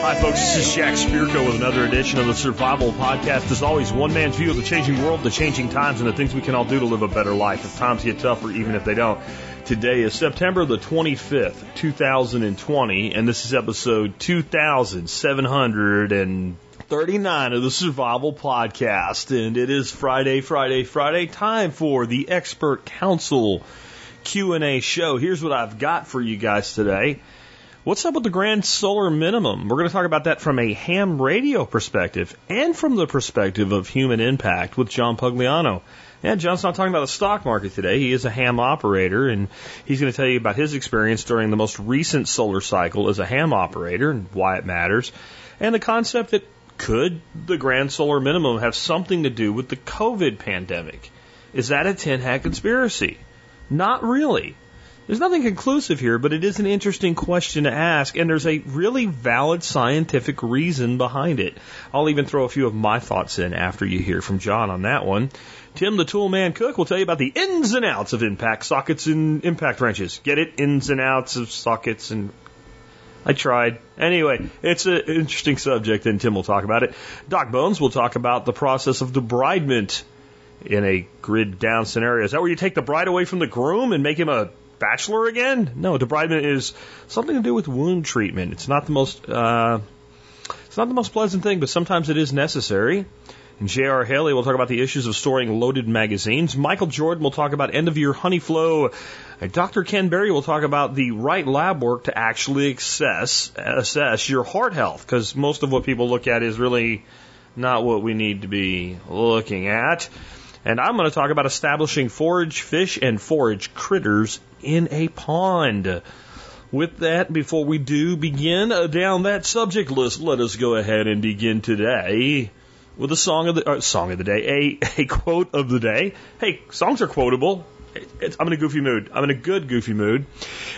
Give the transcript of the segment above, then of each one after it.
Hi, folks. This is Jack Spirko with another edition of the Survival Podcast. As always, one man's view of the changing world, the changing times, and the things we can all do to live a better life if times get tougher, even if they don't. Today is September the 25th, 2020, and this is episode 2739 of the Survival Podcast. And it is Friday, Friday, Friday, time for the Expert Council Q&A show. Here's what I've got for you guys today. What's up with the grand solar minimum? We're going to talk about that from a ham radio perspective and from the perspective of human impact with John Pugliano. Yeah, John's not talking about the stock market today. He is a ham operator, and he's going to tell you about his experience during the most recent solar cycle as a ham operator and why it matters, and the concept that could the grand solar minimum have something to do with the COVID pandemic? Is that a tin hat conspiracy? Not really. There's nothing conclusive here, but it is an interesting question to ask, and there's a really valid scientific reason behind it. I'll even throw a few of my thoughts in after you hear from John on that one. Tim the Tool Man Cook will tell you about the ins and outs of impact sockets and impact wrenches. Get it? Ins and outs of sockets and I tried. Anyway, it's an interesting subject, and Tim will talk about it. Doc Bones will talk about the process of debridement in a grid down scenario. Is that where you take the bride away from the groom and make him a bachelor again? No, debridement is something to do with wound treatment. It's not the most uh, it's not the most pleasant thing, but sometimes it is necessary. J.R. Haley will talk about the issues of storing loaded magazines. Michael Jordan will talk about end of year honey flow. Dr. Ken Berry will talk about the right lab work to actually assess, assess your heart health, because most of what people look at is really not what we need to be looking at. And I'm going to talk about establishing forage fish and forage critters in a pond. With that, before we do begin uh, down that subject list, let us go ahead and begin today with a song of the uh, song of the day, a, a quote of the day. Hey, songs are quotable. It's, I'm in a goofy mood. I'm in a good goofy mood.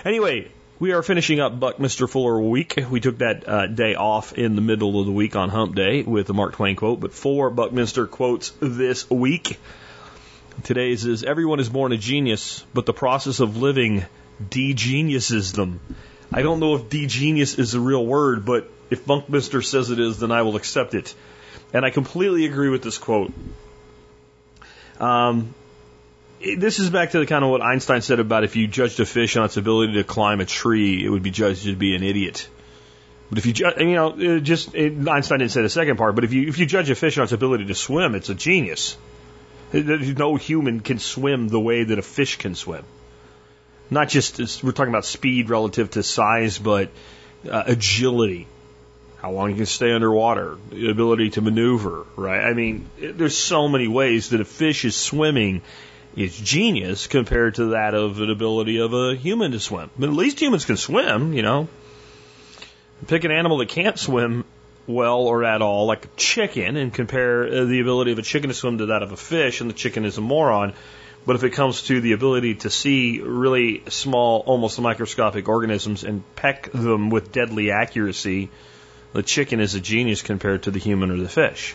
Anyway, we are finishing up Buckminster Fuller week. We took that uh, day off in the middle of the week on Hump Day with the Mark Twain quote, but four Buckminster quotes this week. Today's is everyone is born a genius, but the process of living de-geniuses them. I don't know if de-genius is a real word, but if Buckminster says it is, then I will accept it. And I completely agree with this quote. Um, this is back to the kind of what Einstein said about if you judged a fish on its ability to climb a tree, it would be judged to be an idiot. But if you, ju- you know, just it, Einstein didn't say the second part. But if you if you judge a fish on its ability to swim, it's a genius. No human can swim the way that a fish can swim. Not just we're talking about speed relative to size, but uh, agility, how long you can stay underwater, the ability to maneuver, right? I mean, there's so many ways that a fish is swimming is genius compared to that of an ability of a human to swim. But at least humans can swim, you know. Pick an animal that can't swim well or at all, like a chicken, and compare uh, the ability of a chicken to swim to that of a fish, and the chicken is a moron. But if it comes to the ability to see really small, almost microscopic organisms and peck them with deadly accuracy, the chicken is a genius compared to the human or the fish.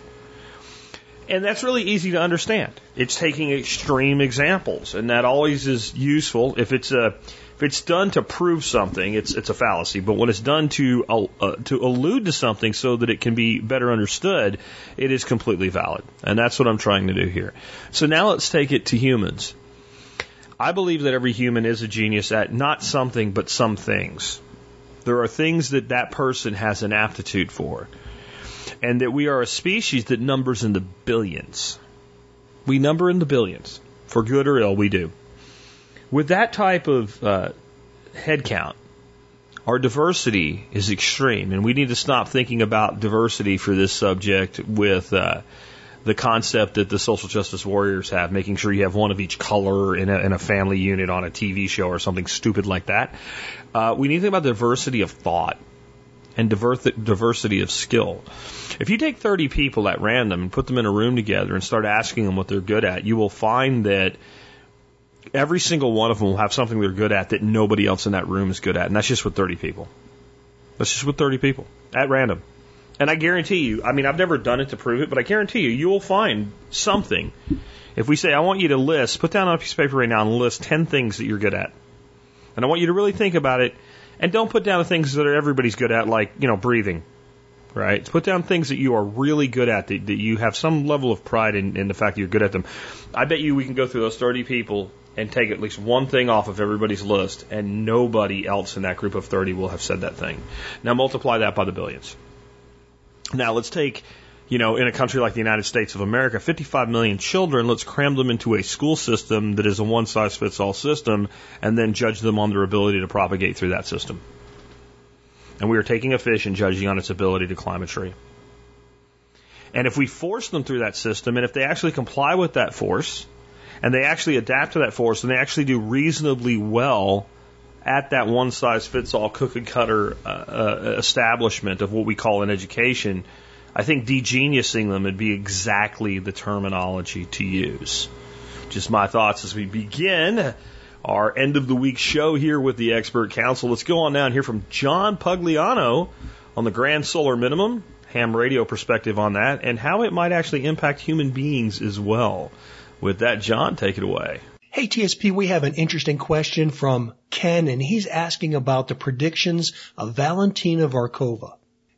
And that's really easy to understand. It's taking extreme examples, and that always is useful. If it's a, if it's done to prove something, it's it's a fallacy. But when it's done to uh, to allude to something so that it can be better understood, it is completely valid. And that's what I'm trying to do here. So now let's take it to humans. I believe that every human is a genius at not something but some things. There are things that that person has an aptitude for and that we are a species that numbers in the billions. We number in the billions. For good or ill, we do. With that type of uh, head count, our diversity is extreme, and we need to stop thinking about diversity for this subject with uh, the concept that the social justice warriors have, making sure you have one of each color in a, in a family unit on a TV show or something stupid like that. Uh, we need to think about diversity of thought and diversity of skill. If you take 30 people at random and put them in a room together and start asking them what they're good at, you will find that every single one of them will have something they're good at that nobody else in that room is good at. And that's just with 30 people. That's just with 30 people at random. And I guarantee you, I mean, I've never done it to prove it, but I guarantee you, you will find something. If we say, I want you to list, put down on a piece of paper right now and list 10 things that you're good at. And I want you to really think about it and don't put down the things that are everybody's good at, like, you know, breathing, right? Put down things that you are really good at, that, that you have some level of pride in, in the fact that you're good at them. I bet you we can go through those 30 people and take at least one thing off of everybody's list, and nobody else in that group of 30 will have said that thing. Now multiply that by the billions. Now let's take, you know, in a country like the United States of America, 55 million children, let's cram them into a school system that is a one size fits all system and then judge them on their ability to propagate through that system. And we are taking a fish and judging on its ability to climb a tree. And if we force them through that system, and if they actually comply with that force, and they actually adapt to that force, and they actually do reasonably well at that one size fits all cookie cutter uh, uh, establishment of what we call an education, I think degeniusing them would be exactly the terminology to use. Just my thoughts as we begin our end of the week show here with the expert council. Let's go on down here from John Pugliano on the grand solar minimum, ham radio perspective on that, and how it might actually impact human beings as well. With that, John, take it away. Hey TSP, we have an interesting question from Ken and he's asking about the predictions of Valentina Zharkova.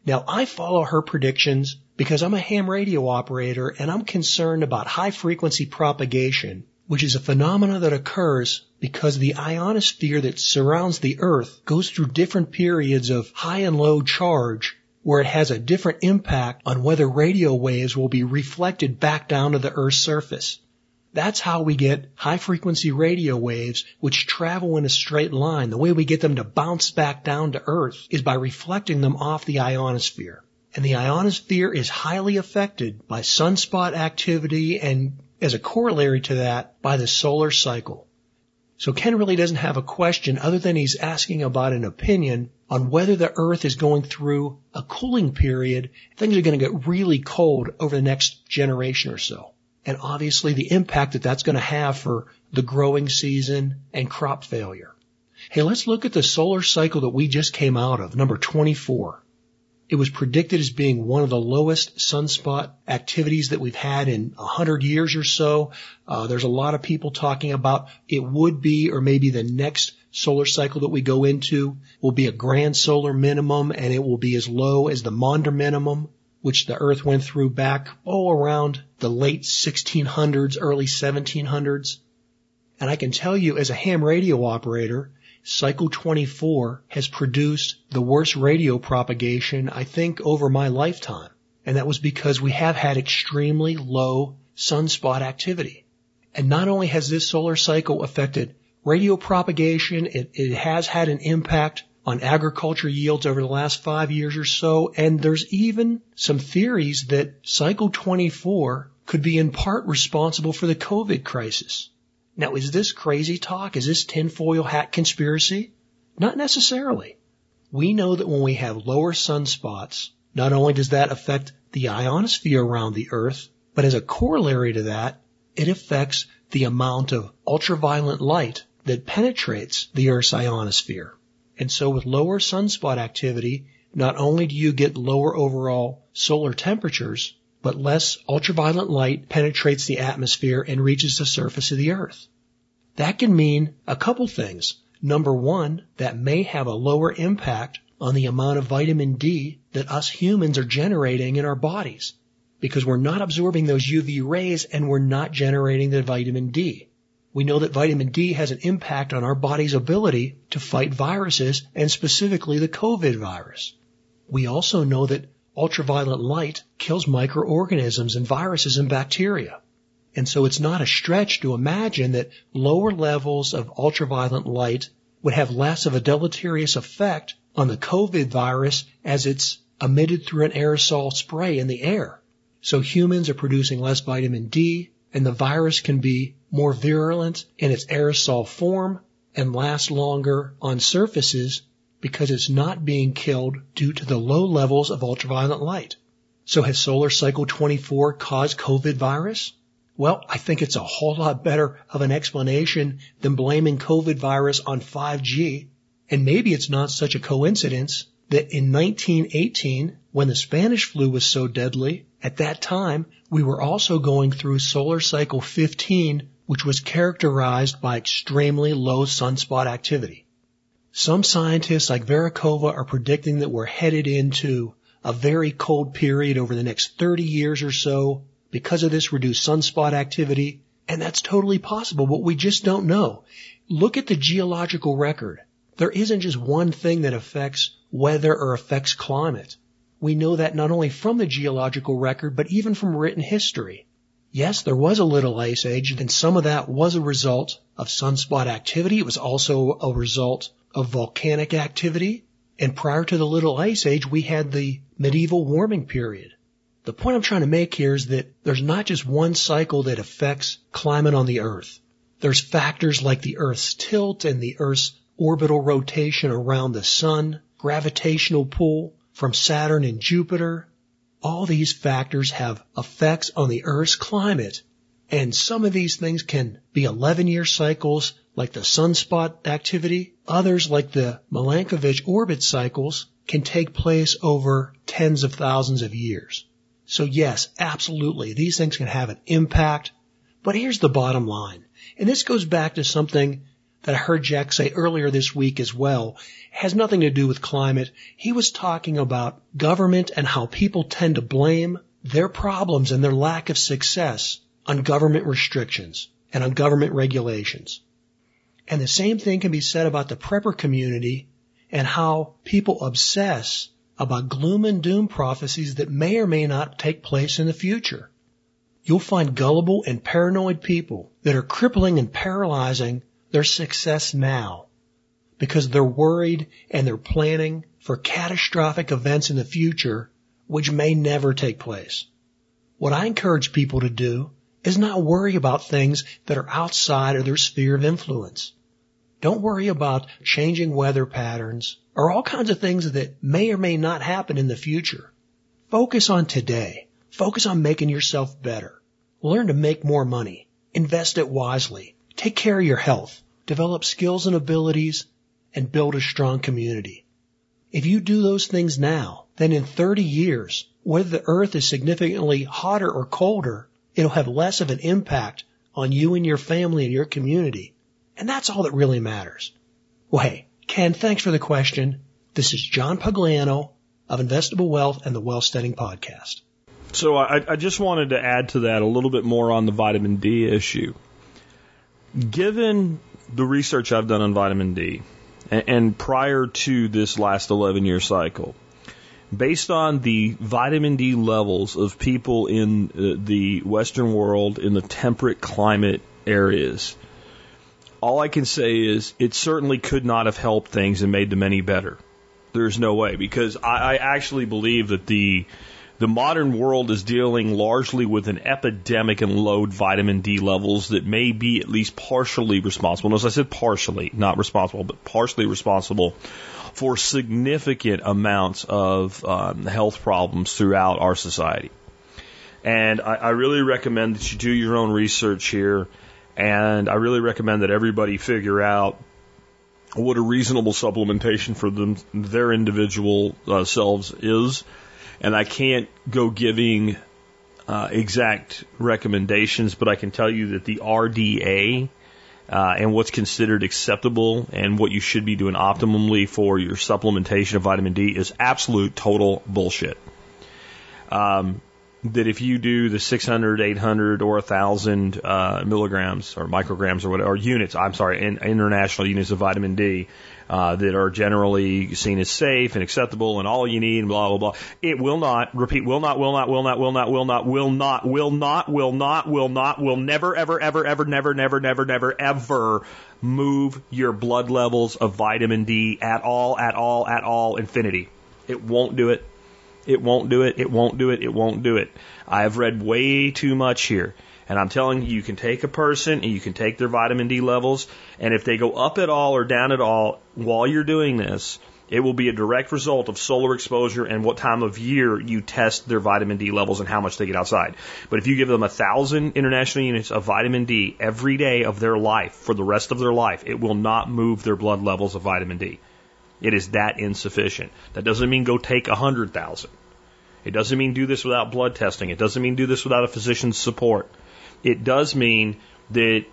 Now I follow her predictions because I'm a ham radio operator and I'm concerned about high frequency propagation, which is a phenomena that occurs because the ionosphere that surrounds the earth goes through different periods of high and low charge where it has a different impact on whether radio waves will be reflected back down to the earth's surface. That's how we get high frequency radio waves which travel in a straight line. The way we get them to bounce back down to Earth is by reflecting them off the ionosphere. And the ionosphere is highly affected by sunspot activity and as a corollary to that, by the solar cycle. So Ken really doesn't have a question other than he's asking about an opinion on whether the Earth is going through a cooling period. Things are going to get really cold over the next generation or so and obviously the impact that that's going to have for the growing season and crop failure. Hey, let's look at the solar cycle that we just came out of, number 24. It was predicted as being one of the lowest sunspot activities that we've had in a hundred years or so. Uh, there's a lot of people talking about it would be, or maybe the next solar cycle that we go into will be a grand solar minimum, and it will be as low as the Maunder minimum which the earth went through back, oh, around the late 1600s, early 1700s. And I can tell you as a ham radio operator, Cycle 24 has produced the worst radio propagation, I think, over my lifetime. And that was because we have had extremely low sunspot activity. And not only has this solar cycle affected radio propagation, it, it has had an impact on agriculture yields over the last five years or so. And there's even some theories that cycle 24 could be in part responsible for the COVID crisis. Now, is this crazy talk? Is this tinfoil hat conspiracy? Not necessarily. We know that when we have lower sunspots, not only does that affect the ionosphere around the Earth, but as a corollary to that, it affects the amount of ultraviolet light that penetrates the Earth's ionosphere. And so with lower sunspot activity, not only do you get lower overall solar temperatures, but less ultraviolet light penetrates the atmosphere and reaches the surface of the earth. That can mean a couple things. Number one, that may have a lower impact on the amount of vitamin D that us humans are generating in our bodies because we're not absorbing those UV rays and we're not generating the vitamin D. We know that vitamin D has an impact on our body's ability to fight viruses and specifically the COVID virus. We also know that ultraviolet light kills microorganisms and viruses and bacteria. And so it's not a stretch to imagine that lower levels of ultraviolet light would have less of a deleterious effect on the COVID virus as it's emitted through an aerosol spray in the air. So humans are producing less vitamin D and the virus can be more virulent in its aerosol form and lasts longer on surfaces because it's not being killed due to the low levels of ultraviolet light. So has solar cycle 24 caused COVID virus? Well, I think it's a whole lot better of an explanation than blaming COVID virus on 5G. And maybe it's not such a coincidence that in 1918, when the Spanish flu was so deadly, at that time, we were also going through solar cycle 15, which was characterized by extremely low sunspot activity. Some scientists like Zharkova are predicting that we're headed into a very cold period over the next 30 years or so because of this reduced sunspot activity. And that's totally possible, but we just don't know. Look at the geological record. There isn't just one thing that affects weather or affects climate. We know that not only from the geological record, but even from written history. Yes, there was a little ice age, and some of that was a result of sunspot activity. It was also a result of volcanic activity. And prior to the little ice age, we had the medieval warming period. The point I'm trying to make here is that there's not just one cycle that affects climate on the Earth. There's factors like the Earth's tilt and the Earth's orbital rotation around the sun, gravitational pull, from Saturn and Jupiter. All these factors have effects on the Earth's climate. And some of these things can be 11 year cycles like the sunspot activity. Others like the Milankovitch orbit cycles can take place over tens of thousands of years. So yes, absolutely, these things can have an impact. But here's the bottom line. And this goes back to something that I heard Jack say earlier this week as well has nothing to do with climate. He was talking about government and how people tend to blame their problems and their lack of success on government restrictions and on government regulations. And the same thing can be said about the prepper community and how people obsess about gloom and doom prophecies that may or may not take place in the future. You'll find gullible and paranoid people that are crippling and paralyzing their success now because they're worried and they're planning for catastrophic events in the future which may never take place. What I encourage people to do is not worry about things that are outside of their sphere of influence. Don't worry about changing weather patterns or all kinds of things that may or may not happen in the future. Focus on today. Focus on making yourself better. Learn to make more money. Invest it wisely. Take care of your health, develop skills and abilities, and build a strong community. If you do those things now, then in 30 years, whether the earth is significantly hotter or colder, it'll have less of an impact on you and your family and your community. And that's all that really matters. Well, hey, Ken, thanks for the question. This is John Pugliano of Investable Wealth and the Wealth Studying Podcast. So I, I just wanted to add to that a little bit more on the vitamin D issue. Given the research I've done on vitamin D, and, prior to this last 11 year cycle, based on the vitamin D levels of people in uh, the Western world in the temperate climate areas, all I can say is it certainly could not have helped things and made them any better. There's no way because I, I actually believe that the the modern world is dealing largely with an epidemic in low vitamin D levels that may be at least partially responsible. As I said, partially, not responsible, but partially responsible for significant amounts of um, health problems throughout our society. And I, I really recommend that you do your own research here. And I really recommend that everybody figure out what a reasonable supplementation for them, their individual uh, selves is and I can't go giving uh, exact recommendations, but I can tell you that the RDA uh, and what's considered acceptable and what you should be doing optimally for your supplementation of vitamin D is absolute total bullshit. Um, that if you do the 600, 800, or 1,000 uh, milligrams or micrograms or whatever, or units, I'm sorry, in, international units of vitamin D, uh, that are generally seen as safe and acceptable and all you need and blah, blah, blah. It will not, repeat, will not, will not, will not, will not, will not, will not, will not, will not, will not, will never, ever, ever, ever, never, never, never, never, ever move your blood levels of vitamin D at all, at all, at all, infinity. It won't do it. It won't do it. It won't do it. It won't do it. I have read way too much here. And I'm telling you, you can take a person and you can take their vitamin D levels, and if they go up at all or down at all while you're doing this, it will be a direct result of solar exposure and what time of year you test their vitamin D levels and how much they get outside. But if you give them a thousand international units of vitamin D every day of their life for the rest of their life, it will not move their blood levels of vitamin D. It is that insufficient. That doesn't mean go take a hundred thousand. It doesn't mean do this without blood testing. It doesn't mean do this without a physician's support. It does mean that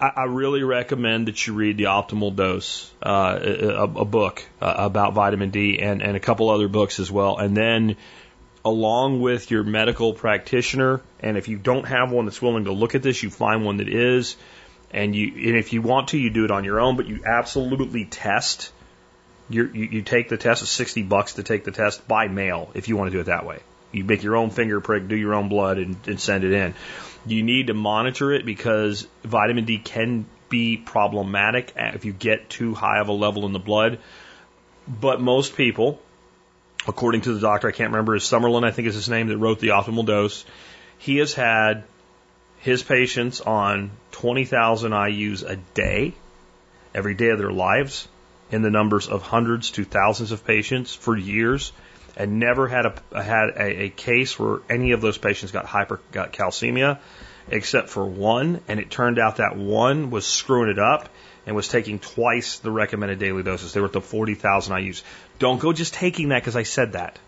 I really recommend that you read the Optimal Dose, uh, a, a, book uh, about vitamin D, and, and a couple other books as well. And then, along with your medical practitioner, and if you don't have one that's willing to look at this, you find one that is. And you, and if you want to, you do it on your own, but you absolutely test. you you take the test. It's sixty bucks to take the test by mail if you want to do it that way. You make your own finger prick, do your own blood, and, and send it in. You need to monitor it because vitamin D can be problematic if you get too high of a level in the blood. But most people, according to the doctor, I can't remember his Summerlin, I think is his name, that wrote the optimal dose. He has had his patients on 20,000 IUs a day, every day of their lives, in the numbers of hundreds to thousands of patients for years and never had a had a, a case where any of those patients got hyper got calcemia, except for one, and it turned out that one was screwing it up and was taking twice the recommended daily doses. They were at the 40,000 IUs. Don't go just taking that because I said that.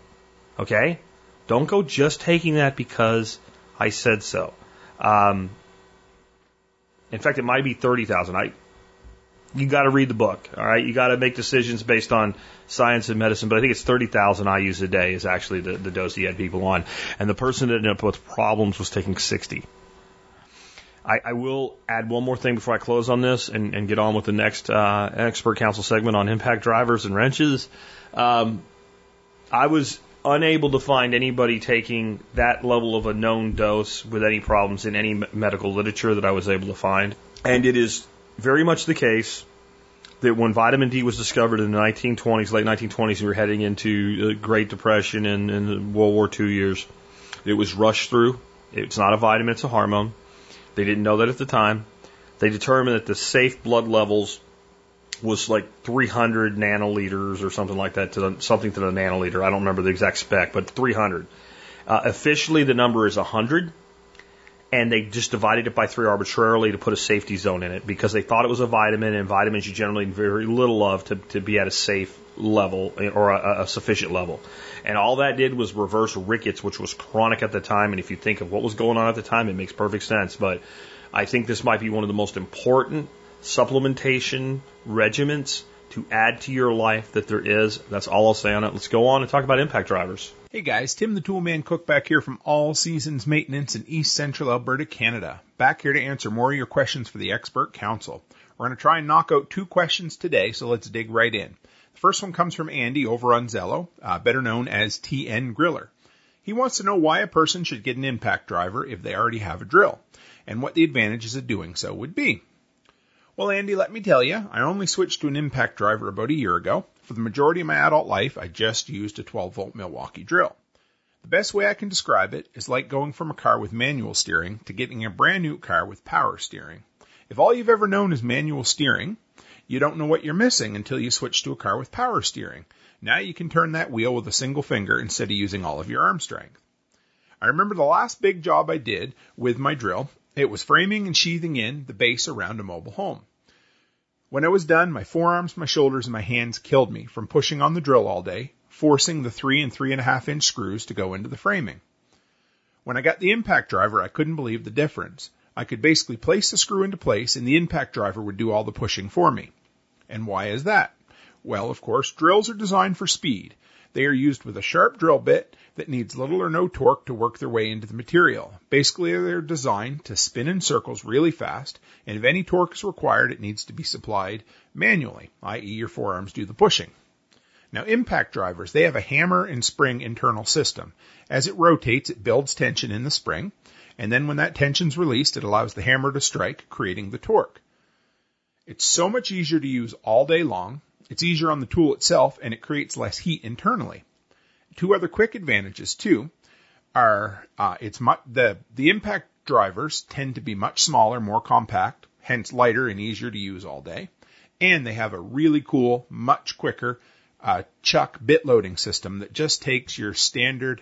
Okay? Don't go just taking that because I said so. Um, in fact, it might be 30,000. I you got to read the book. All right, you got to make decisions based on science and medicine. But I think it's thirty thousand IU's a day is actually the, the dose he had people on, and the person that ended up with problems was taking sixty. I, I will add one more thing before I close on this and, and get on with the next uh, expert council segment on impact drivers and wrenches. Um, I was unable to find anybody taking that level of a known dose with any problems in any medical literature that I was able to find. And it is very much the case that when vitamin D was discovered in the 1920s, late 1920s, we were heading into the Great Depression and, and World War II years, it was rushed through. It's not a vitamin, it's a hormone. They didn't know that at the time. They determined that the safe blood levels was like 300 nanoliters or something like that to the, something to the nanoliter. I don't remember the exact spec, but 300. Uh, officially, the number is 100 and they just divided it by three arbitrarily to put a safety zone in it because they thought it was a vitamin, and vitamins you generally need very little of to, to be at a safe level eh, or a, a sufficient level. And all that did was reverse rickets, which was chronic at the time. And if you think of what was going on at the time, it makes perfect sense. But I think this might be one of the most important supplementation regimens to add to your life that there is. That's all I'll say on it. Let's go on and talk about impact drivers. Hey guys, Tim the Toolman Cook back here from All Seasons Maintenance in East Central Alberta, Canada. Back here to answer more of your questions for the Expert Council. We're going to try and knock out two questions today, so let's dig right in. The first one comes from Andy over on Zello, uh, better known as TN Griller. He wants to know why a person should get an impact driver if they already have a drill, and what the advantages of doing so would be. Well, Andy, let me tell you, I only switched to an impact driver about a year ago, for the majority of my adult life, I just used a 12 volt Milwaukee drill. The best way I can describe it is like going from a car with manual steering to getting a brand new car with power steering. If all you've ever known is manual steering, you don't know what you're missing until you switch to a car with power steering. Now you can turn that wheel with a single finger instead of using all of your arm strength. I remember the last big job I did with my drill. It was framing and sheathing in the base around a mobile home. When I was done, my forearms, my shoulders, and my hands killed me from pushing on the drill all day, forcing the three and three and a half inch screws to go into the framing. When I got the impact driver, I couldn't believe the difference. I could basically place the screw into place and the impact driver would do all the pushing for me. And why is that? Well, of course, drills are designed for speed. They are used with a sharp drill bit that needs little or no torque to work their way into the material. Basically, they're designed to spin in circles really fast, and if any torque is required, it needs to be supplied manually, i.e. your forearms do the pushing. Now, impact drivers, they have a hammer and spring internal system. As it rotates, it builds tension in the spring, and then when that tension's released, it allows the hammer to strike, creating the torque. It's so much easier to use all day long, it's easier on the tool itself and it creates less heat internally. Two other quick advantages too are uh, it's much, the the impact drivers tend to be much smaller, more compact, hence lighter and easier to use all day, and they have a really cool, much quicker uh, chuck bit loading system that just takes your standard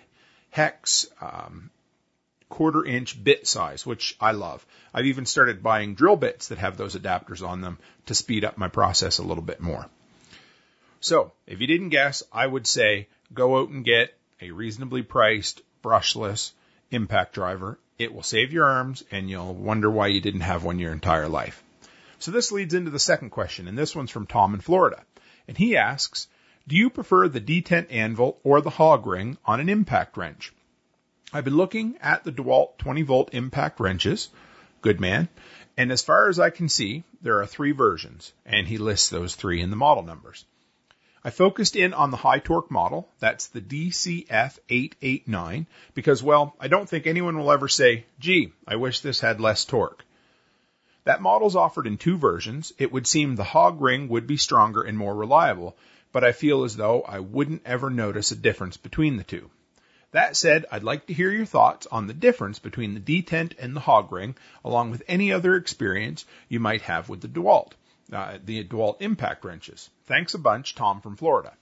hex um, quarter inch bit size, which I love. I've even started buying drill bits that have those adapters on them to speed up my process a little bit more. So, if you didn't guess, I would say go out and get a reasonably priced brushless impact driver. It will save your arms and you'll wonder why you didn't have one your entire life. So this leads into the second question, and this one's from Tom in Florida. And he asks, do you prefer the detent anvil or the hog ring on an impact wrench? I've been looking at the DeWalt 20 volt impact wrenches. Good man. And as far as I can see, there are three versions, and he lists those three in the model numbers. I focused in on the high torque model. That's the DCF889 because, well, I don't think anyone will ever say, gee, I wish this had less torque. That model's offered in two versions. It would seem the hog ring would be stronger and more reliable, but I feel as though I wouldn't ever notice a difference between the two. That said, I'd like to hear your thoughts on the difference between the detent and the hog ring, along with any other experience you might have with the DeWalt, uh, the DeWalt impact wrenches. Thanks a bunch, Tom from Florida.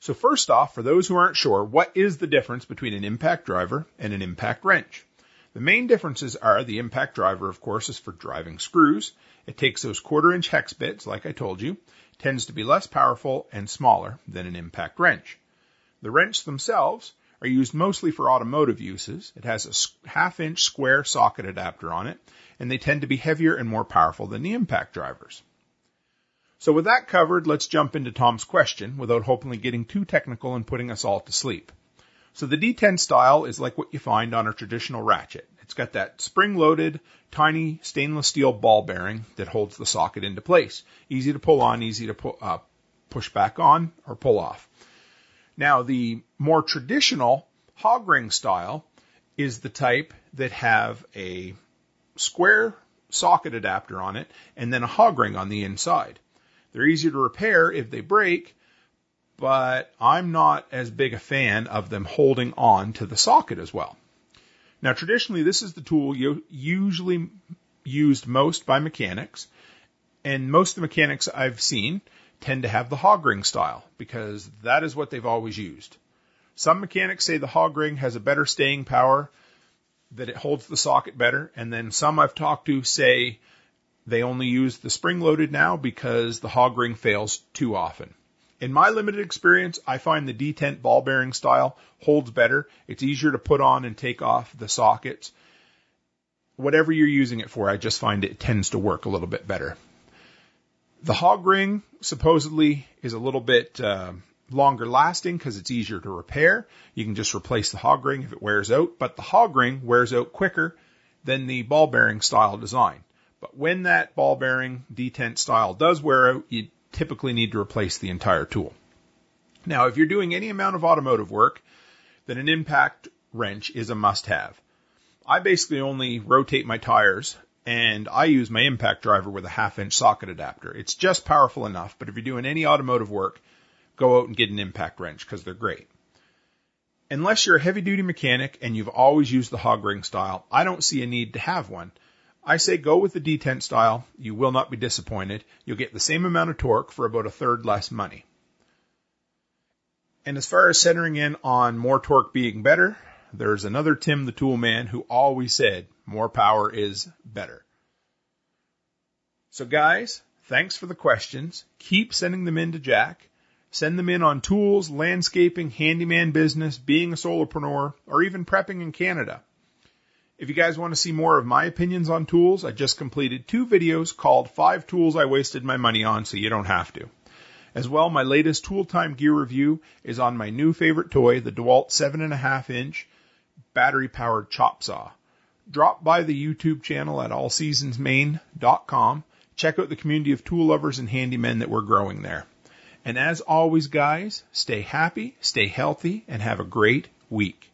So first off, for those who aren't sure, what is the difference between an impact driver and an impact wrench? The main differences are the impact driver, of course, is for driving screws. It takes those quarter inch hex bits, like I told you, tends to be less powerful and smaller than an impact wrench. The wrench themselves are used mostly for automotive uses. It has a half inch square socket adapter on it, and they tend to be heavier and more powerful than the impact drivers. So with that covered, let's jump into Tom's question without hopefully getting too technical and putting us all to sleep. So the detent style is like what you find on a traditional ratchet. It's got that spring-loaded, tiny stainless steel ball bearing that holds the socket into place. Easy to pull on, easy to pu- uh, push back on or pull off. Now, the more traditional hog ring style is the type that have a square socket adapter on it and then a hog ring on the inside. They're easier to repair if they break, but I'm not as big a fan of them holding on to the socket as well. Now, traditionally, this is the tool usually used most by mechanics, and most of the mechanics I've seen tend to have the hog ring style because that is what they've always used. Some mechanics say the hog ring has a better staying power, that it holds the socket better, and then some I've talked to say they only use the spring loaded now because the hog ring fails too often. In my limited experience, I find the detent ball bearing style holds better. It's easier to put on and take off the sockets. Whatever you're using it for, I just find it tends to work a little bit better. The hog ring supposedly is a little bit uh, longer lasting because it's easier to repair. You can just replace the hog ring if it wears out, but the hog ring wears out quicker than the ball bearing style design. But when that ball bearing detent style does wear out, you typically need to replace the entire tool. Now, if you're doing any amount of automotive work, then an impact wrench is a must have. I basically only rotate my tires and I use my impact driver with a half inch socket adapter. It's just powerful enough, but if you're doing any automotive work, go out and get an impact wrench because they're great. Unless you're a heavy duty mechanic and you've always used the hog ring style, I don't see a need to have one. I say go with the detent style. You will not be disappointed. You'll get the same amount of torque for about a third less money. And as far as centering in on more torque being better, there's another Tim the Tool Man who always said more power is better. So guys, thanks for the questions. Keep sending them in to Jack. Send them in on tools, landscaping, handyman business, being a solopreneur, or even prepping in Canada. If you guys want to see more of my opinions on tools, I just completed two videos called Five Tools I Wasted My Money On so you don't have to. As well, my latest tool time gear review is on my new favorite toy, the DeWalt 7.5 inch battery powered chop saw. Drop by the YouTube channel at allseasonsmaine.com. Check out the community of tool lovers and handymen that we're growing there. And as always, guys, stay happy, stay healthy, and have a great week.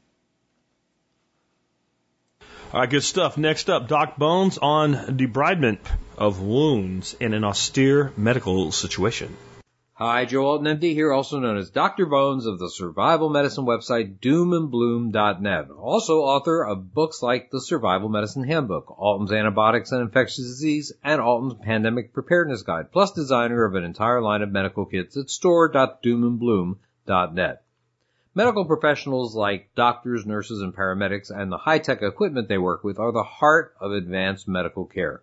All right, good stuff. Next up, Doc Bones on debridement of wounds in an austere medical situation. Hi, Joe Alton here, also known as Dr. Bones of the survival medicine website doomandbloom.net. Also author of books like the Survival Medicine Handbook, Alton's Antibiotics and Infectious Disease, and Alton's Pandemic Preparedness Guide, plus designer of an entire line of medical kits at store.doomandbloom.net. Medical professionals like doctors, nurses, and paramedics and the high-tech equipment they work with are the heart of advanced medical care.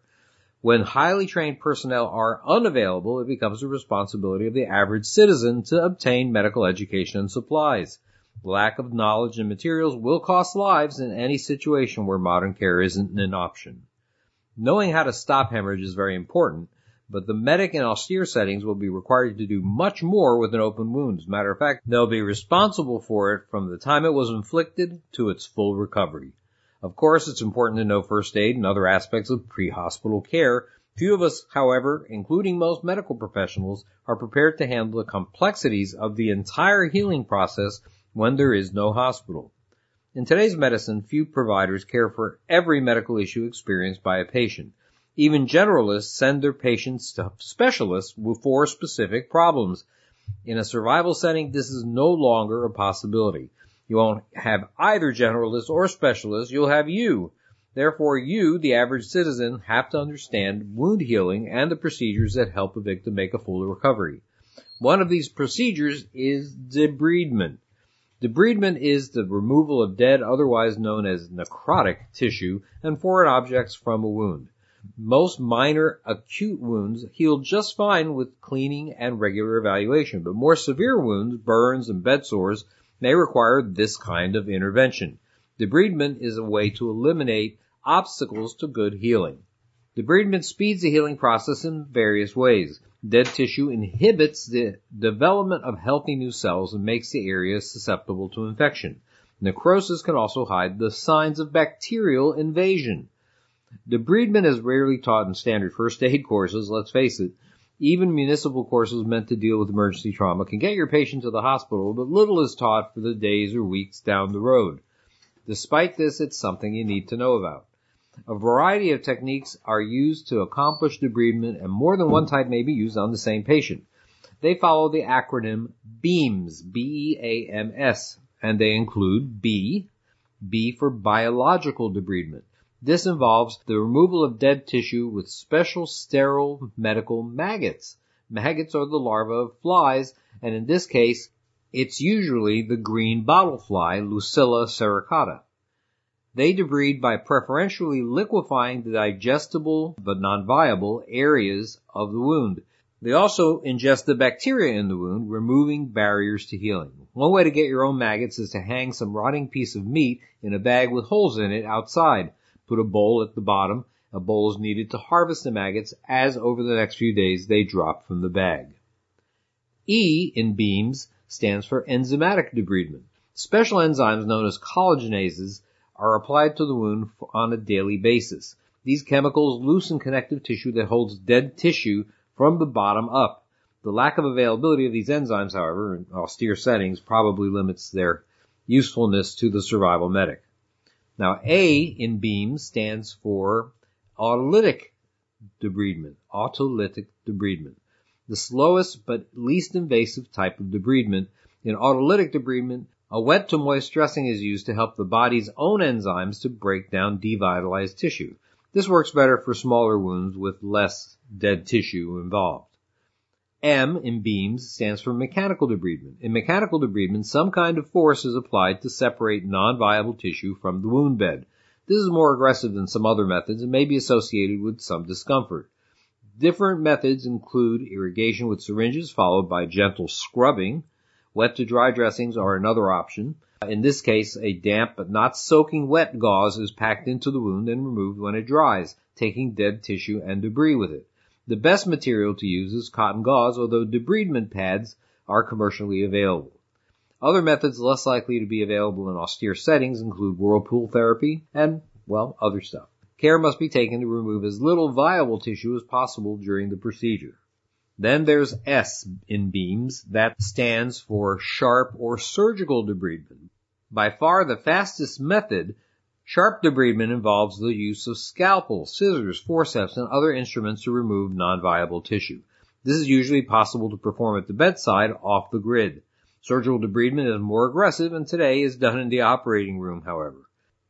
When highly trained personnel are unavailable, it becomes the responsibility of the average citizen to obtain medical education and supplies. Lack of knowledge and materials will cost lives in any situation where modern care isn't an option. Knowing how to stop hemorrhage is very important, but the medic in austere settings will be required to do much more with an open wound. As a matter of fact, they'll be responsible for it from the time it was inflicted to its full recovery. Of course, it's important to know first aid and other aspects of pre-hospital care. Few of us, however, including most medical professionals, are prepared to handle the complexities of the entire healing process when there is no hospital. In today's medicine, few providers care for every medical issue experienced by a patient. Even generalists send their patients to specialists for specific problems. In a survival setting, this is no longer a possibility. You won't have either generalists or specialists, you'll have you. Therefore, you, the average citizen, have to understand wound healing and the procedures that help a victim make a full recovery. One of these procedures is debridement. Debridement is the removal of dead, otherwise known as necrotic tissue and foreign objects from a wound. Most minor acute wounds heal just fine with cleaning and regular evaluation, but more severe wounds, burns and bed sores, may require this kind of intervention. Debridement is a way to eliminate obstacles to good healing. Debridement speeds the healing process in various ways. Dead tissue inhibits the development of healthy new cells and makes the area susceptible to infection. Necrosis can also hide the signs of bacterial invasion. Debridement is rarely taught in standard first aid courses, let's face it. Even municipal courses meant to deal with emergency trauma can get your patient to the hospital, but little is taught for the days or weeks down the road. Despite this, it's something you need to know about. A variety of techniques are used to accomplish debridement and more than one type may be used on the same patient. They follow the acronym BEAMS, B-E-A-M-S, and they include B, B for biological debridement. This involves the removal of dead tissue with special sterile medical maggots. Maggots are the larvae of flies, and in this case, it's usually the green bottle fly, Lucilia sericata. They debride by preferentially liquefying the digestible but non-viable areas of the wound. They also ingest the bacteria in the wound, removing barriers to healing. One way to get your own maggots is to hang some rotting piece of meat in a bag with holes in it outside. Put a bowl at the bottom. A bowl is needed to harvest the maggots as over the next few days they drop from the bag. E in BEAMS stands for enzymatic debridement. Special enzymes known as collagenases are applied to the wound on a daily basis. These chemicals loosen connective tissue that holds dead tissue from the bottom up. The lack of availability of these enzymes, however, in austere settings probably limits their usefulness to the survival medic. Now, A in BEAMS stands for autolytic debridement, autolytic debridement. The slowest but least invasive type of debridement. In autolytic debridement, a wet to moist dressing is used to help the body's own enzymes to break down devitalized tissue. This works better for smaller wounds with less dead tissue involved. M in BEAMS stands for mechanical debridement. In mechanical debridement, some kind of force is applied to separate non-viable tissue from the wound bed. This is more aggressive than some other methods and may be associated with some discomfort. Different methods include irrigation with syringes followed by gentle scrubbing, Wet to dry dressings are another option. In this case, a damp but not soaking wet gauze is packed into the wound and removed when it dries, taking dead tissue and debris with it. The best material to use is cotton gauze, although debridement pads are commercially available. Other methods less likely to be available in austere settings include whirlpool therapy and, well, other stuff. Care must be taken to remove as little viable tissue as possible during the procedure. Then there's S in beams. That stands for sharp or surgical debridement. By far the fastest method, sharp debridement involves the use of scalpel, scissors, forceps, and other instruments to remove non-viable tissue. This is usually possible to perform at the bedside off the grid. Surgical debridement is more aggressive and today is done in the operating room, however.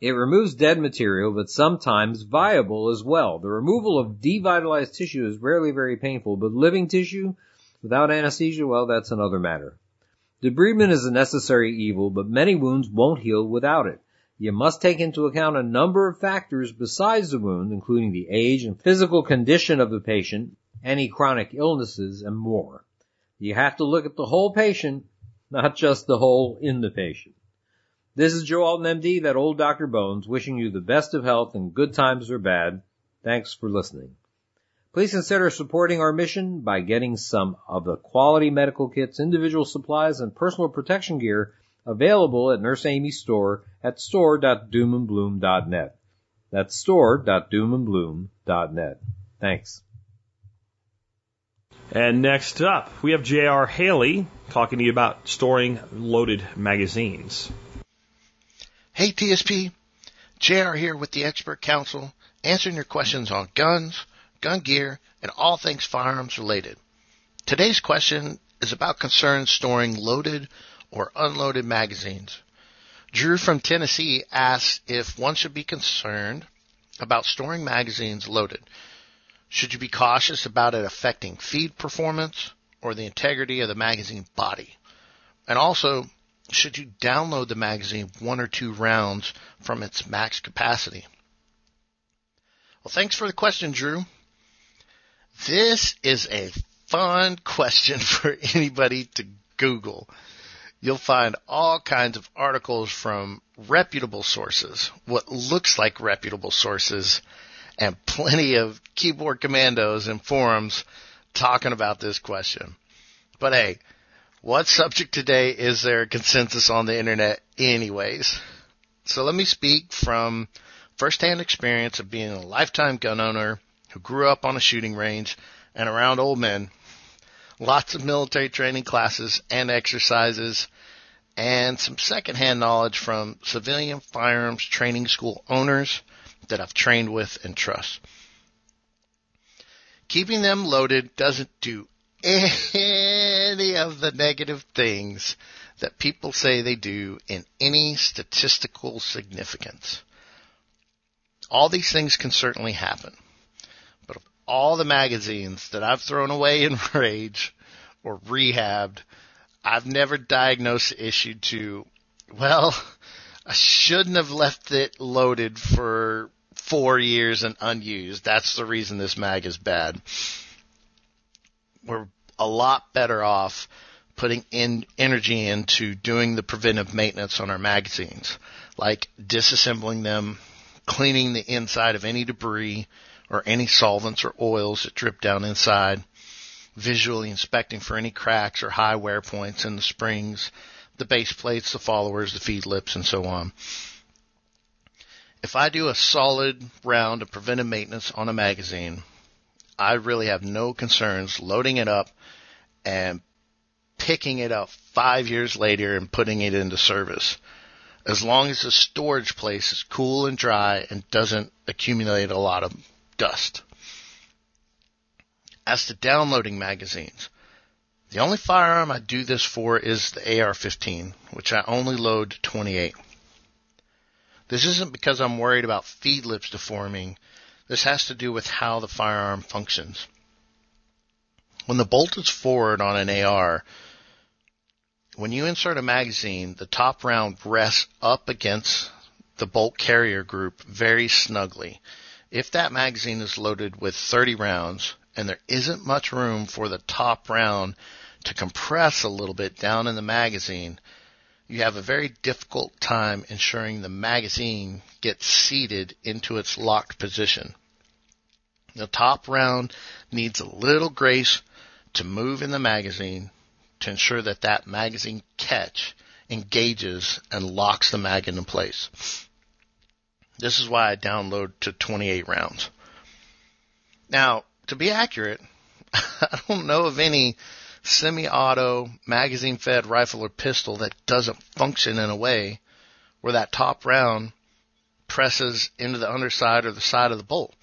It removes dead material, but sometimes viable as well. The removal of devitalized tissue is rarely very painful, but living tissue without anesthesia, well, that's another matter. Debridement is a necessary evil, but many wounds won't heal without it. You must take into account a number of factors besides the wound, including the age and physical condition of the patient, any chronic illnesses, and more. You have to look at the whole patient, not just the hole in the patient. This is Joe Alton, MD, that old Dr. Bones, wishing you the best of health in good times or bad. Thanks for listening. Please consider supporting our mission by getting some of the quality medical kits, individual supplies, and personal protection gear available at Nurse Amy's store at store.doomandbloom.net. That's store.doomandbloom.net. Thanks. And next up, we have J.R. Haley talking to you about storing loaded magazines. Hey TSP, JR here with the Expert Council, answering your questions on guns, gun gear, and all things firearms related. Today's question is about concerns storing loaded or unloaded magazines. Drew from Tennessee asks if one should be concerned about storing magazines loaded. Should you be cautious about it affecting feed performance or the integrity of the magazine body? And also, should you download the magazine one or two rounds from its max capacity? Well, thanks for the question, Drew. This is a fun question for anybody to Google. You'll find all kinds of articles from reputable sources, what looks like reputable sources, and plenty of keyboard commandos and forums talking about this question. But hey, what subject today is there consensus on the internet anyways? So let me speak from firsthand experience of being a lifetime gun owner who grew up on a shooting range and around old men. Lots of military training classes and exercises and some secondhand knowledge from civilian firearms training school owners that I've trained with and trust. Keeping them loaded doesn't do any of the negative things that people say they do in any statistical significance. All these things can certainly happen. But of all the magazines that I've thrown away in rage or rehabbed, I've never diagnosed issue to, well, I shouldn't have left it loaded for four years and unused. That's the reason this mag is bad. We're a lot better off putting in energy into doing the preventive maintenance on our magazines, like disassembling them, cleaning the inside of any debris or any solvents or oils that drip down inside, visually inspecting for any cracks or high wear points in the springs, the base plates, the followers, the feed lips, and so on. If I do a solid round of preventive maintenance on a magazine, I really have no concerns loading it up and picking it up five years later and putting it into service. As long as the storage place is cool and dry and doesn't accumulate a lot of dust. As to downloading magazines, the only firearm I do this for is the AR-15, which I only load 28. This isn't because I'm worried about feed lips deforming. This has to do with how the firearm functions. When the bolt is forward on an AR, when you insert a magazine, the top round rests up against the bolt carrier group very snugly. If that magazine is loaded with 30 rounds and there isn't much room for the top round to compress a little bit down in the magazine, you have a very difficult time ensuring the magazine gets seated into its locked position. The top round needs a little grace to move in the magazine to ensure that that magazine catch engages and locks the mag into place. This is why I download to 28 rounds. Now, to be accurate, I don't know of any semi-auto magazine fed rifle or pistol that doesn't function in a way where that top round presses into the underside or the side of the bolt.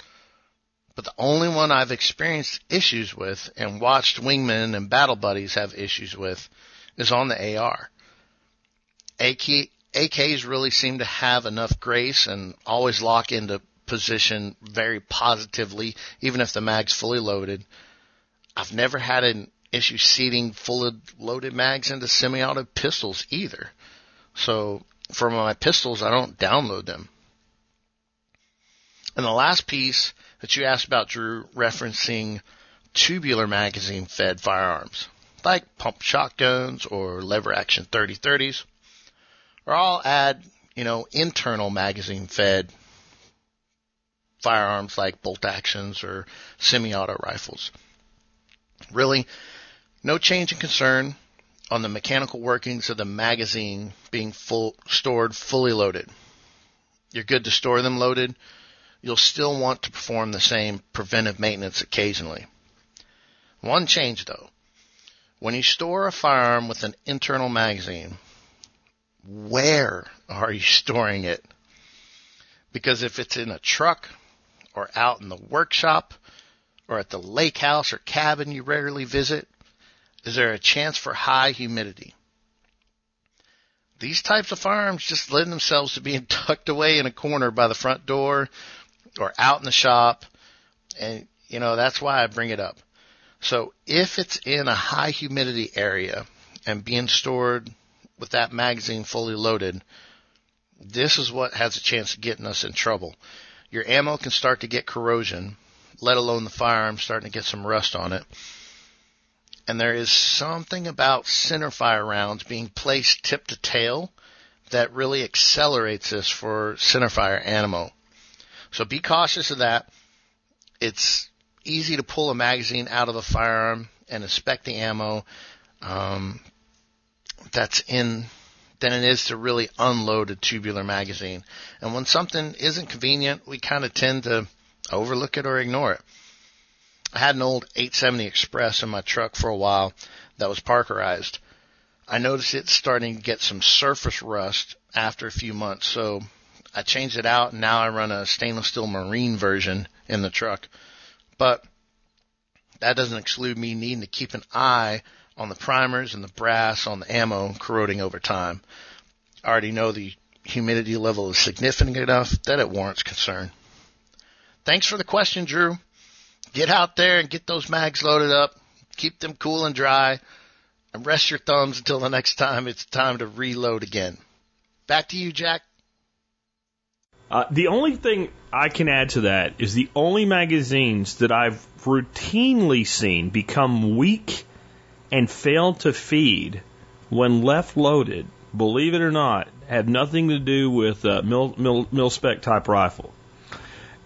But the only one I've experienced issues with and watched wingmen and battle buddies have issues with is on the AR. AK, AKs really seem to have enough grace and always lock into position very positively, even if the mag's fully loaded. I've never had an issue seating fully loaded mags into semi-auto pistols either. So for my pistols, I don't download them. And the last piece that you asked about, Drew, referencing tubular magazine fed firearms, like pump shotguns or lever action 3030s, or I'll add, you know, internal magazine fed firearms like bolt actions or semi-auto rifles. Really, no change in concern on the mechanical workings of the magazine being full, stored fully loaded. You're good to store them loaded. You'll still want to perform the same preventive maintenance occasionally. One change though. When you store a firearm with an internal magazine, where are you storing it? Because if it's in a truck or out in the workshop or at the lake house or cabin you rarely visit, is there a chance for high humidity? These types of firearms just lend themselves to being tucked away in a corner by the front door or out in the shop. And, you know, that's why I bring it up. So if it's in a high humidity area and being stored with that magazine fully loaded, this is what has a chance of getting us in trouble. Your ammo can start to get corrosion, let alone the firearm starting to get some rust on it. And there is something about centerfire rounds being placed tip to tail that really accelerates this for centerfire ammo. So be cautious of that. It's easy to pull a magazine out of a firearm and inspect the ammo um, that's in than it is to really unload a tubular magazine. And when something isn't convenient, we kind of tend to overlook it or ignore it. I had an old 870 Express in my truck for a while that was parkerized. I noticed it starting to get some surface rust after a few months, so I changed it out and now I run a stainless steel marine version in the truck. But that doesn't exclude me needing to keep an eye on the primers and the brass on the ammo corroding over time. I already know the humidity level is significant enough that it warrants concern. Thanks for the question, Drew. Get out there and get those mags loaded up. Keep them cool and dry and rest your thumbs until the next time it's time to reload again. Back to you, Jack. Uh, the only thing I can add to that is the only magazines that I've routinely seen become weak and fail to feed when left loaded, believe it or not, have nothing to do with a mil, mil, mil spec type rifle.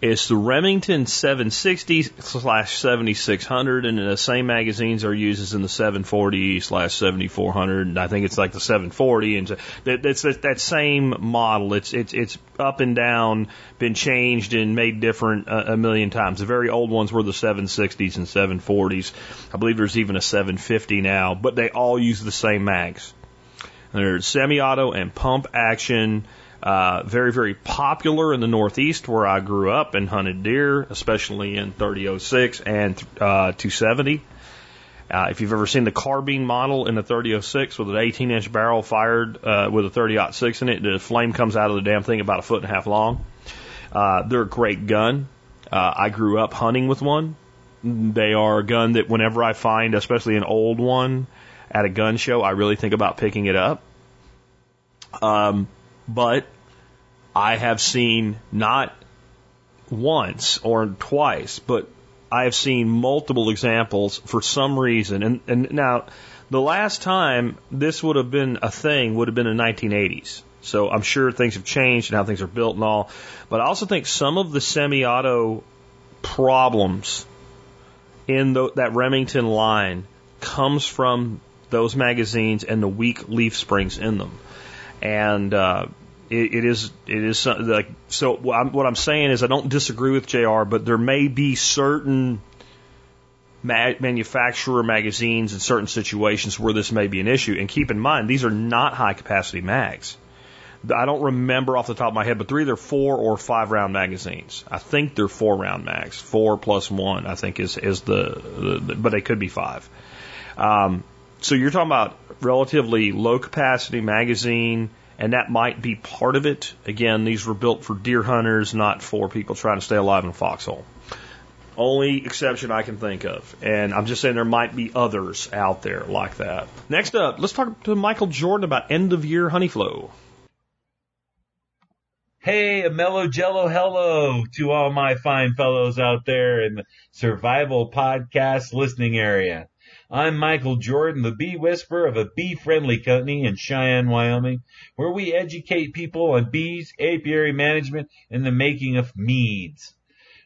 It's the Remington 760 slash 7600, and the same magazines are used as in the 740 slash 7400. And I think it's like the 740, and that's that, that same model. It's it's it's up and down, been changed and made different a, a million times. The very old ones were the 760s and 740s. I believe there's even a 750 now, but they all use the same mags. They're semi-auto and pump action. Uh, very, very popular in the Northeast where I grew up and hunted deer, especially in 3006 and uh, 270. Uh, if you've ever seen the carbine model in the 3006 with an 18 inch barrel fired uh, with a 30-06 in it, the flame comes out of the damn thing about a foot and a half long. Uh, they're a great gun. Uh, I grew up hunting with one. They are a gun that whenever I find, especially an old one at a gun show, I really think about picking it up. Um, but I have seen not once or twice, but I have seen multiple examples for some reason. And, and now, the last time this would have been a thing would have been in the 1980s. So I'm sure things have changed and how things are built and all. But I also think some of the semi-auto problems in the, that Remington line comes from those magazines and the weak leaf springs in them and uh, it, it is it is like so. What I'm, saying is I don't disagree with JR. But there may be certain ma- manufacturer magazines in certain situations where this may be an issue. And keep in mind these are not high capacity mags. I don't remember off the top of my head, but they're either four or five round magazines. I think they're four round mags. Four plus one, I think, is is the, the, the but they could be five. Um, so you're talking about relatively low capacity magazine, and that might be part of it. Again, these were built for deer hunters, not for people trying to stay alive in a foxhole. Only exception I can think of. And I'm just saying there might be others out there like that. Next up, let's talk to Michael Jordan about end of year honey flow. Hey, a mellow jello hello to all my fine fellows out there in the survival podcast listening area. I'm Michael Jordan, the bee whisperer of a bee friendly company in Cheyenne, Wyoming, where we educate people on bees, apiary management, and the making of meads.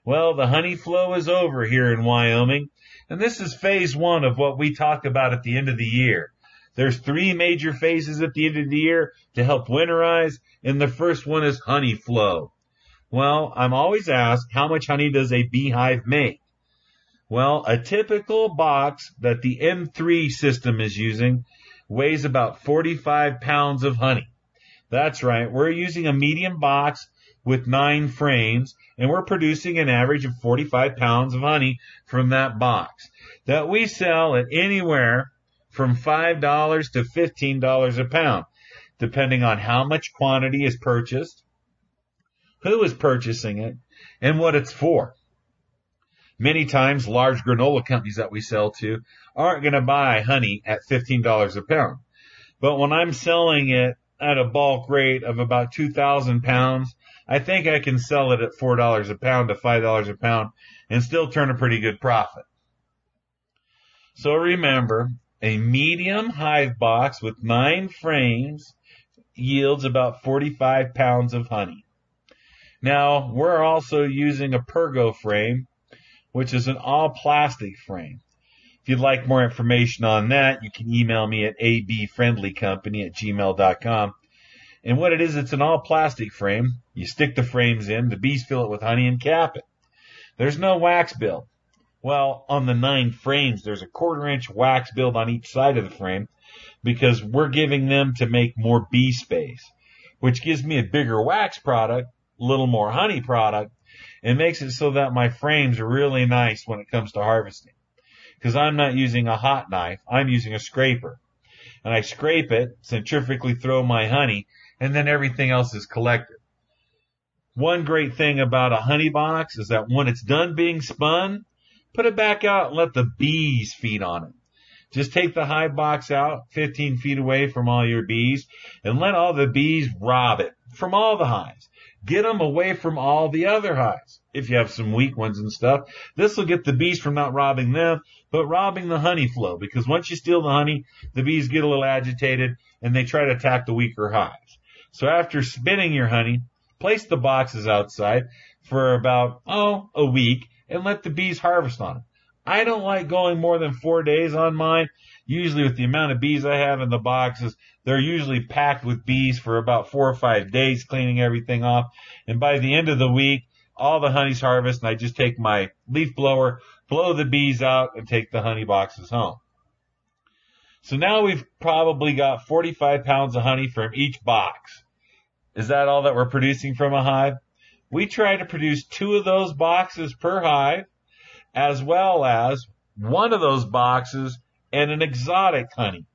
Well, the honey flow is over here in Wyoming, and this is phase one of what we talk about at the end of the year. There's three major phases at the end of the year to help winterize, and the first one is honey flow. Well, I'm always asked, how much honey does a beehive make? Well, a typical box that the M3 system is using weighs about 45 pounds of honey. That's right. We're using a medium box with nine frames and we're producing an average of 45 pounds of honey from that box that we sell at anywhere from $5 to $15 a pound, depending on how much quantity is purchased, who is purchasing it, and what it's for. Many times large granola companies that we sell to aren't going to buy honey at $15 a pound. But when I'm selling it at a bulk rate of about 2,000 pounds, I think I can sell it at $4 a pound to $5 a pound and still turn a pretty good profit. So remember, a medium hive box with nine frames yields about 45 pounds of honey. Now, we're also using a Pergo frame which is an all plastic frame. If you'd like more information on that, you can email me at abfriendlycompany at gmail.com. And what it is, it's an all plastic frame. You stick the frames in, the bees fill it with honey and cap it. There's no wax build. Well, on the nine frames, there's a quarter inch wax build on each side of the frame because we're giving them to make more bee space, which gives me a bigger wax product, a little more honey product, it makes it so that my frames are really nice when it comes to harvesting. Because I'm not using a hot knife, I'm using a scraper. And I scrape it, centrifugally throw my honey, and then everything else is collected. One great thing about a honey box is that when it's done being spun, put it back out and let the bees feed on it. Just take the hive box out 15 feet away from all your bees and let all the bees rob it from all the hives. Get them away from all the other hives. If you have some weak ones and stuff, this will get the bees from not robbing them, but robbing the honey flow. Because once you steal the honey, the bees get a little agitated and they try to attack the weaker hives. So after spinning your honey, place the boxes outside for about, oh, a week and let the bees harvest on them. I don't like going more than four days on mine. Usually with the amount of bees I have in the boxes, they're usually packed with bees for about four or five days, cleaning everything off. And by the end of the week, all the honey's harvest and I just take my leaf blower, blow the bees out and take the honey boxes home. So now we've probably got 45 pounds of honey from each box. Is that all that we're producing from a hive? We try to produce two of those boxes per hive as well as one of those boxes and an exotic honey.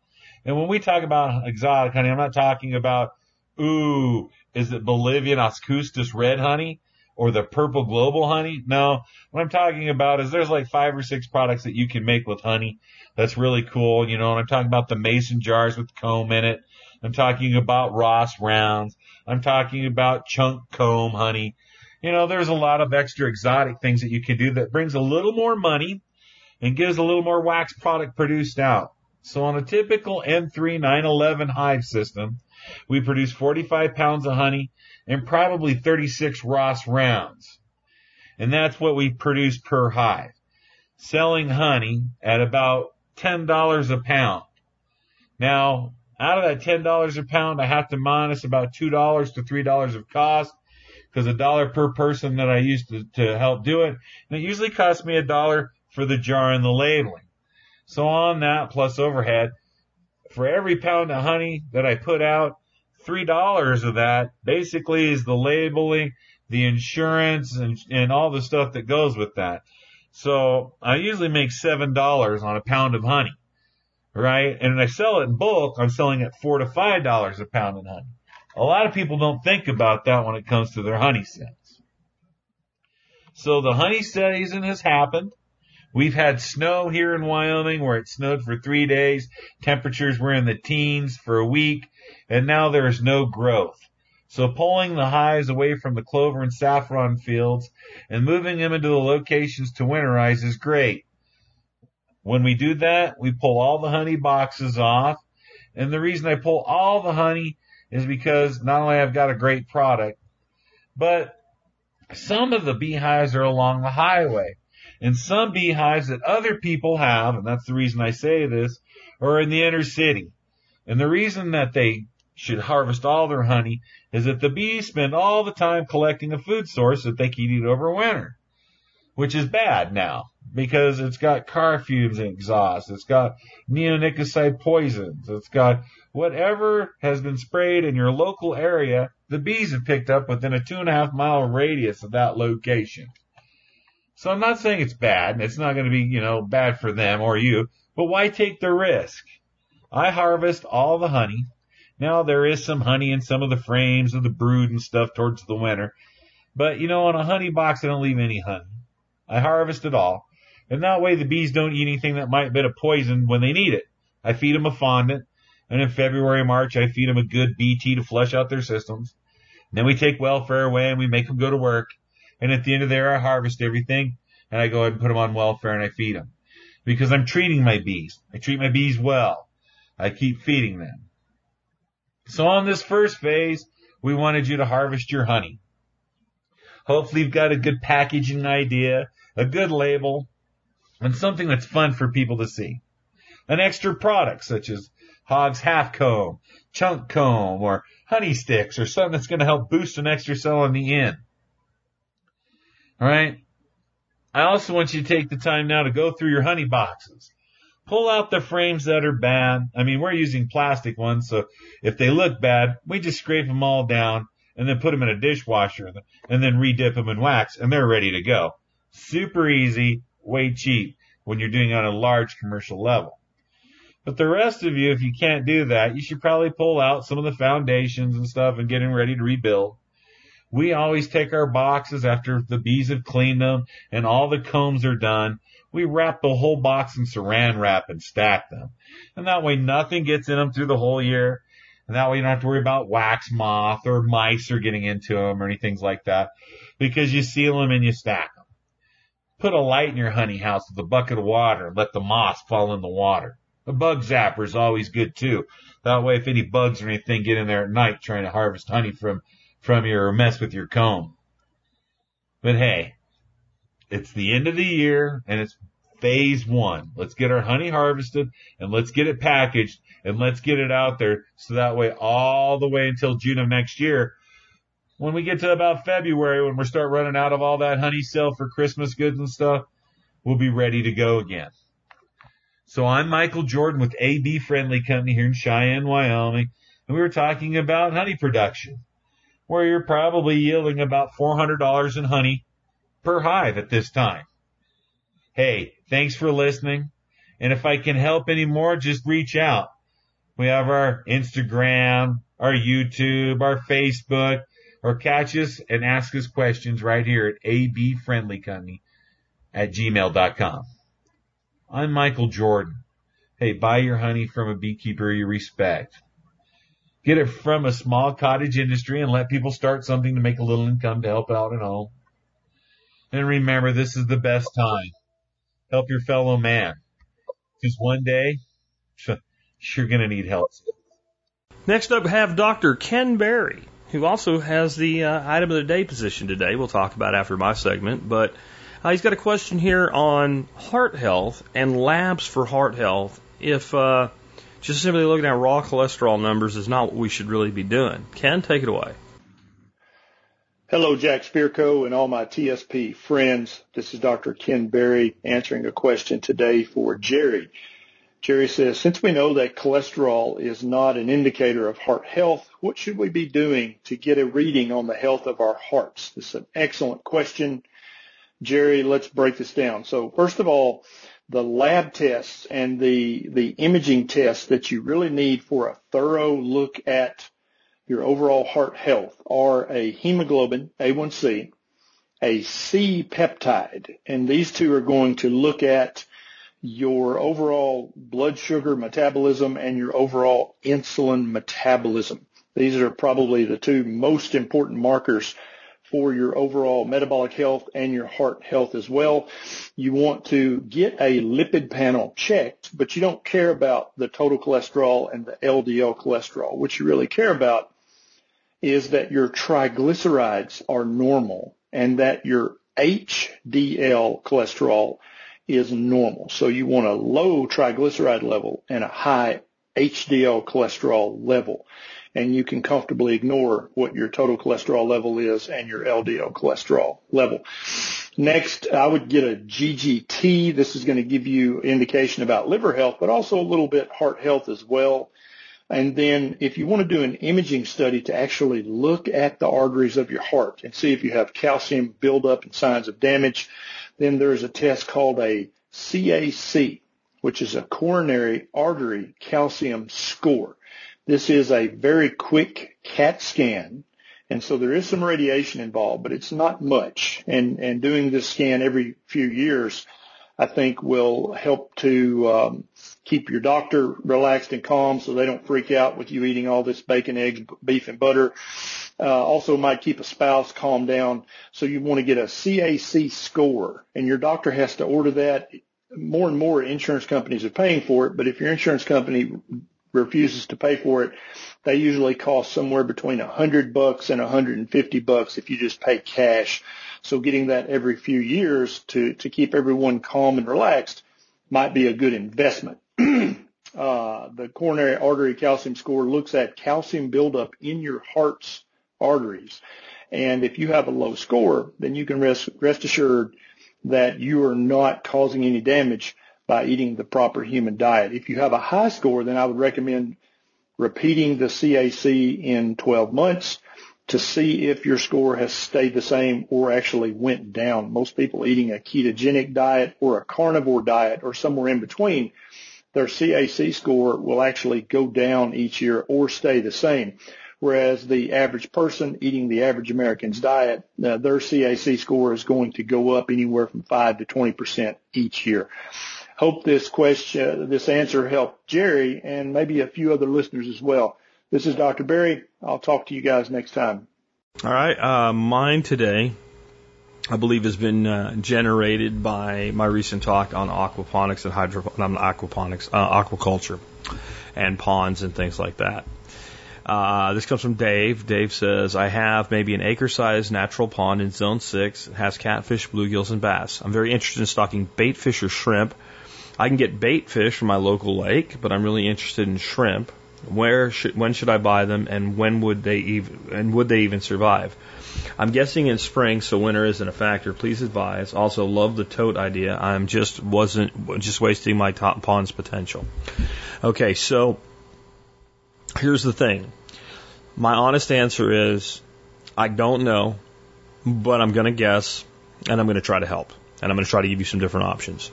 And when we talk about exotic honey, I'm not talking about, ooh, is it Bolivian Ascustus red honey or the purple global honey? No, what I'm talking about is there's like five or six products that you can make with honey. That's really cool. You know, and I'm talking about the mason jars with comb in it. I'm talking about Ross rounds. I'm talking about chunk comb honey you know, there's a lot of extra exotic things that you can do that brings a little more money and gives a little more wax product produced out. So on a typical M3 911 hive system, we produce 45 pounds of honey and probably 36 Ross rounds. And that's what we produce per hive. Selling honey at about $10 a pound. Now, out of that $10 a pound, I have to minus about $2 to $3 of cost because a dollar per person that I used to, to help do it, and it usually costs me a dollar for the jar and the labeling. So on that plus overhead, for every pound of honey that I put out, three dollars of that basically is the labeling, the insurance, and, and all the stuff that goes with that. So I usually make seven dollars on a pound of honey, right? And when I sell it in bulk, I'm selling at four to five dollars a pound of honey. A lot of people don't think about that when it comes to their honey sets. So the honey season has happened. We've had snow here in Wyoming where it snowed for three days. Temperatures were in the teens for a week and now there's no growth. So pulling the hives away from the clover and saffron fields and moving them into the locations to winterize is great. When we do that, we pull all the honey boxes off. And the reason I pull all the honey is because not only I've got a great product, but some of the beehives are along the highway. And some beehives that other people have, and that's the reason I say this, are in the inner city. And the reason that they should harvest all their honey is that the bees spend all the time collecting a food source that they can eat over winter, which is bad now because it's got car fumes and exhaust. It's got neonicotinoid poisons. It's got whatever has been sprayed in your local area, the bees have picked up within a two and a half mile radius of that location. So I'm not saying it's bad. It's not going to be, you know, bad for them or you, but why take the risk? I harvest all the honey. Now there is some honey in some of the frames of the brood and stuff towards the winter. But you know, on a honey box, I don't leave any honey. I harvest it all. And that way the bees don't eat anything that might be a poison when they need it. I feed them a fondant. And in February, March, I feed them a good BT to flush out their systems. And then we take welfare away and we make them go to work. And at the end of the year, I harvest everything and I go ahead and put them on welfare and I feed them because I'm treating my bees. I treat my bees well. I keep feeding them. So on this first phase, we wanted you to harvest your honey. Hopefully you've got a good packaging idea, a good label, and something that's fun for people to see. An extra product such as Hogg's half comb, chunk comb, or honey sticks, or something that's going to help boost an extra cell on the end. Alright? I also want you to take the time now to go through your honey boxes. Pull out the frames that are bad. I mean, we're using plastic ones, so if they look bad, we just scrape them all down and then put them in a dishwasher and then redip them in wax and they're ready to go. Super easy, way cheap when you're doing on a large commercial level. But the rest of you, if you can't do that, you should probably pull out some of the foundations and stuff and getting ready to rebuild. We always take our boxes after the bees have cleaned them and all the combs are done. We wrap the whole box in saran wrap and stack them. And that way nothing gets in them through the whole year. And that way you don't have to worry about wax moth or mice or getting into them or anything like that because you seal them and you stack them. Put a light in your honey house with a bucket of water and let the moss fall in the water. A bug zapper is always good too. That way if any bugs or anything get in there at night trying to harvest honey from from your mess with your comb. But hey, it's the end of the year and it's phase one. Let's get our honey harvested and let's get it packaged and let's get it out there so that way all the way until June of next year. When we get to about February, when we start running out of all that honey sale for Christmas goods and stuff, we'll be ready to go again. So I'm Michael Jordan with AB Friendly Company here in Cheyenne, Wyoming, and we were talking about honey production where you're probably yielding about $400 in honey per hive at this time. Hey, thanks for listening. And if I can help any more, just reach out. We have our Instagram, our YouTube, our Facebook, or catch us and ask us questions right here at abfriendlycompany at gmail.com. I'm Michael Jordan. Hey, buy your honey from a beekeeper you respect get it from a small cottage industry and let people start something to make a little income to help out at home. And remember, this is the best time. Help your fellow man. Because one day, you're going to need help. Next up, have Dr. Ken Berry, who also has the uh, item of the day position today. We'll talk about after my segment, but uh, he's got a question here on heart health and labs for heart health. If uh, just simply looking at raw cholesterol numbers is not what we should really be doing. Ken, take it away. Hello, Jack Spirko and all my TSP friends. This is Dr. Ken Berry answering a question today for Jerry. Jerry says, since we know that cholesterol is not an indicator of heart health, what should we be doing to get a reading on the health of our hearts? This is an excellent question. Jerry, let's break this down. So first of all, the lab tests and the, the imaging tests that you really need for a thorough look at your overall heart health are a hemoglobin, A1C, a C peptide, and these two are going to look at your overall blood sugar metabolism and your overall insulin metabolism. These are probably the two most important markers for your overall metabolic health and your heart health as well. You want to get a lipid panel checked, but you don't care about the total cholesterol and the LDL cholesterol. What you really care about is that your triglycerides are normal and that your HDL cholesterol is normal. So you want a low triglyceride level and a high HDL cholesterol level. And you can comfortably ignore what your total cholesterol level is and your LDL cholesterol level. Next, I would get a GGT. This is going to give you indication about liver health, but also a little bit heart health as well. And then if you want to do an imaging study to actually look at the arteries of your heart and see if you have calcium buildup and signs of damage, then there's a test called a CAC, which is a coronary artery calcium score. This is a very quick CAT scan. And so there is some radiation involved, but it's not much. And, and doing this scan every few years, I think will help to um, keep your doctor relaxed and calm so they don't freak out with you eating all this bacon, eggs, beef, and butter. Uh, also might keep a spouse calm down. So you want to get a CAC score and your doctor has to order that. More and more insurance companies are paying for it, but if your insurance company refuses to pay for it, they usually cost somewhere between a hundred bucks and a hundred and fifty bucks if you just pay cash. So getting that every few years to, to keep everyone calm and relaxed might be a good investment. uh, the coronary artery calcium score looks at calcium buildup in your heart's arteries. And if you have a low score, then you can rest, rest assured that you are not causing any damage by eating the proper human diet. If you have a high score, then I would recommend repeating the CAC in 12 months to see if your score has stayed the same or actually went down. Most people eating a ketogenic diet or a carnivore diet or somewhere in between, their CAC score will actually go down each year or stay the same. Whereas the average person eating the average American's diet, uh, their CAC score is going to go up anywhere from 5 to 20% each year. Hope this question, this answer helped Jerry and maybe a few other listeners as well. This is Dr. Berry. I'll talk to you guys next time. All right. Uh, mine today, I believe, has been uh, generated by my recent talk on aquaponics and hydro, not aquaponics, uh, aquaculture and ponds and things like that. Uh, this comes from Dave. Dave says, I have maybe an acre sized natural pond in zone six. It has catfish, bluegills, and bass. I'm very interested in stocking bait fish or shrimp. I can get bait fish from my local lake, but I'm really interested in shrimp. Where should, when should I buy them, and when would they even, and would they even survive? I'm guessing in spring, so winter isn't a factor. Please advise. Also, love the tote idea. I'm just wasn't just wasting my top pond's potential. Okay, so here's the thing. My honest answer is I don't know, but I'm going to guess, and I'm going to try to help, and I'm going to try to give you some different options.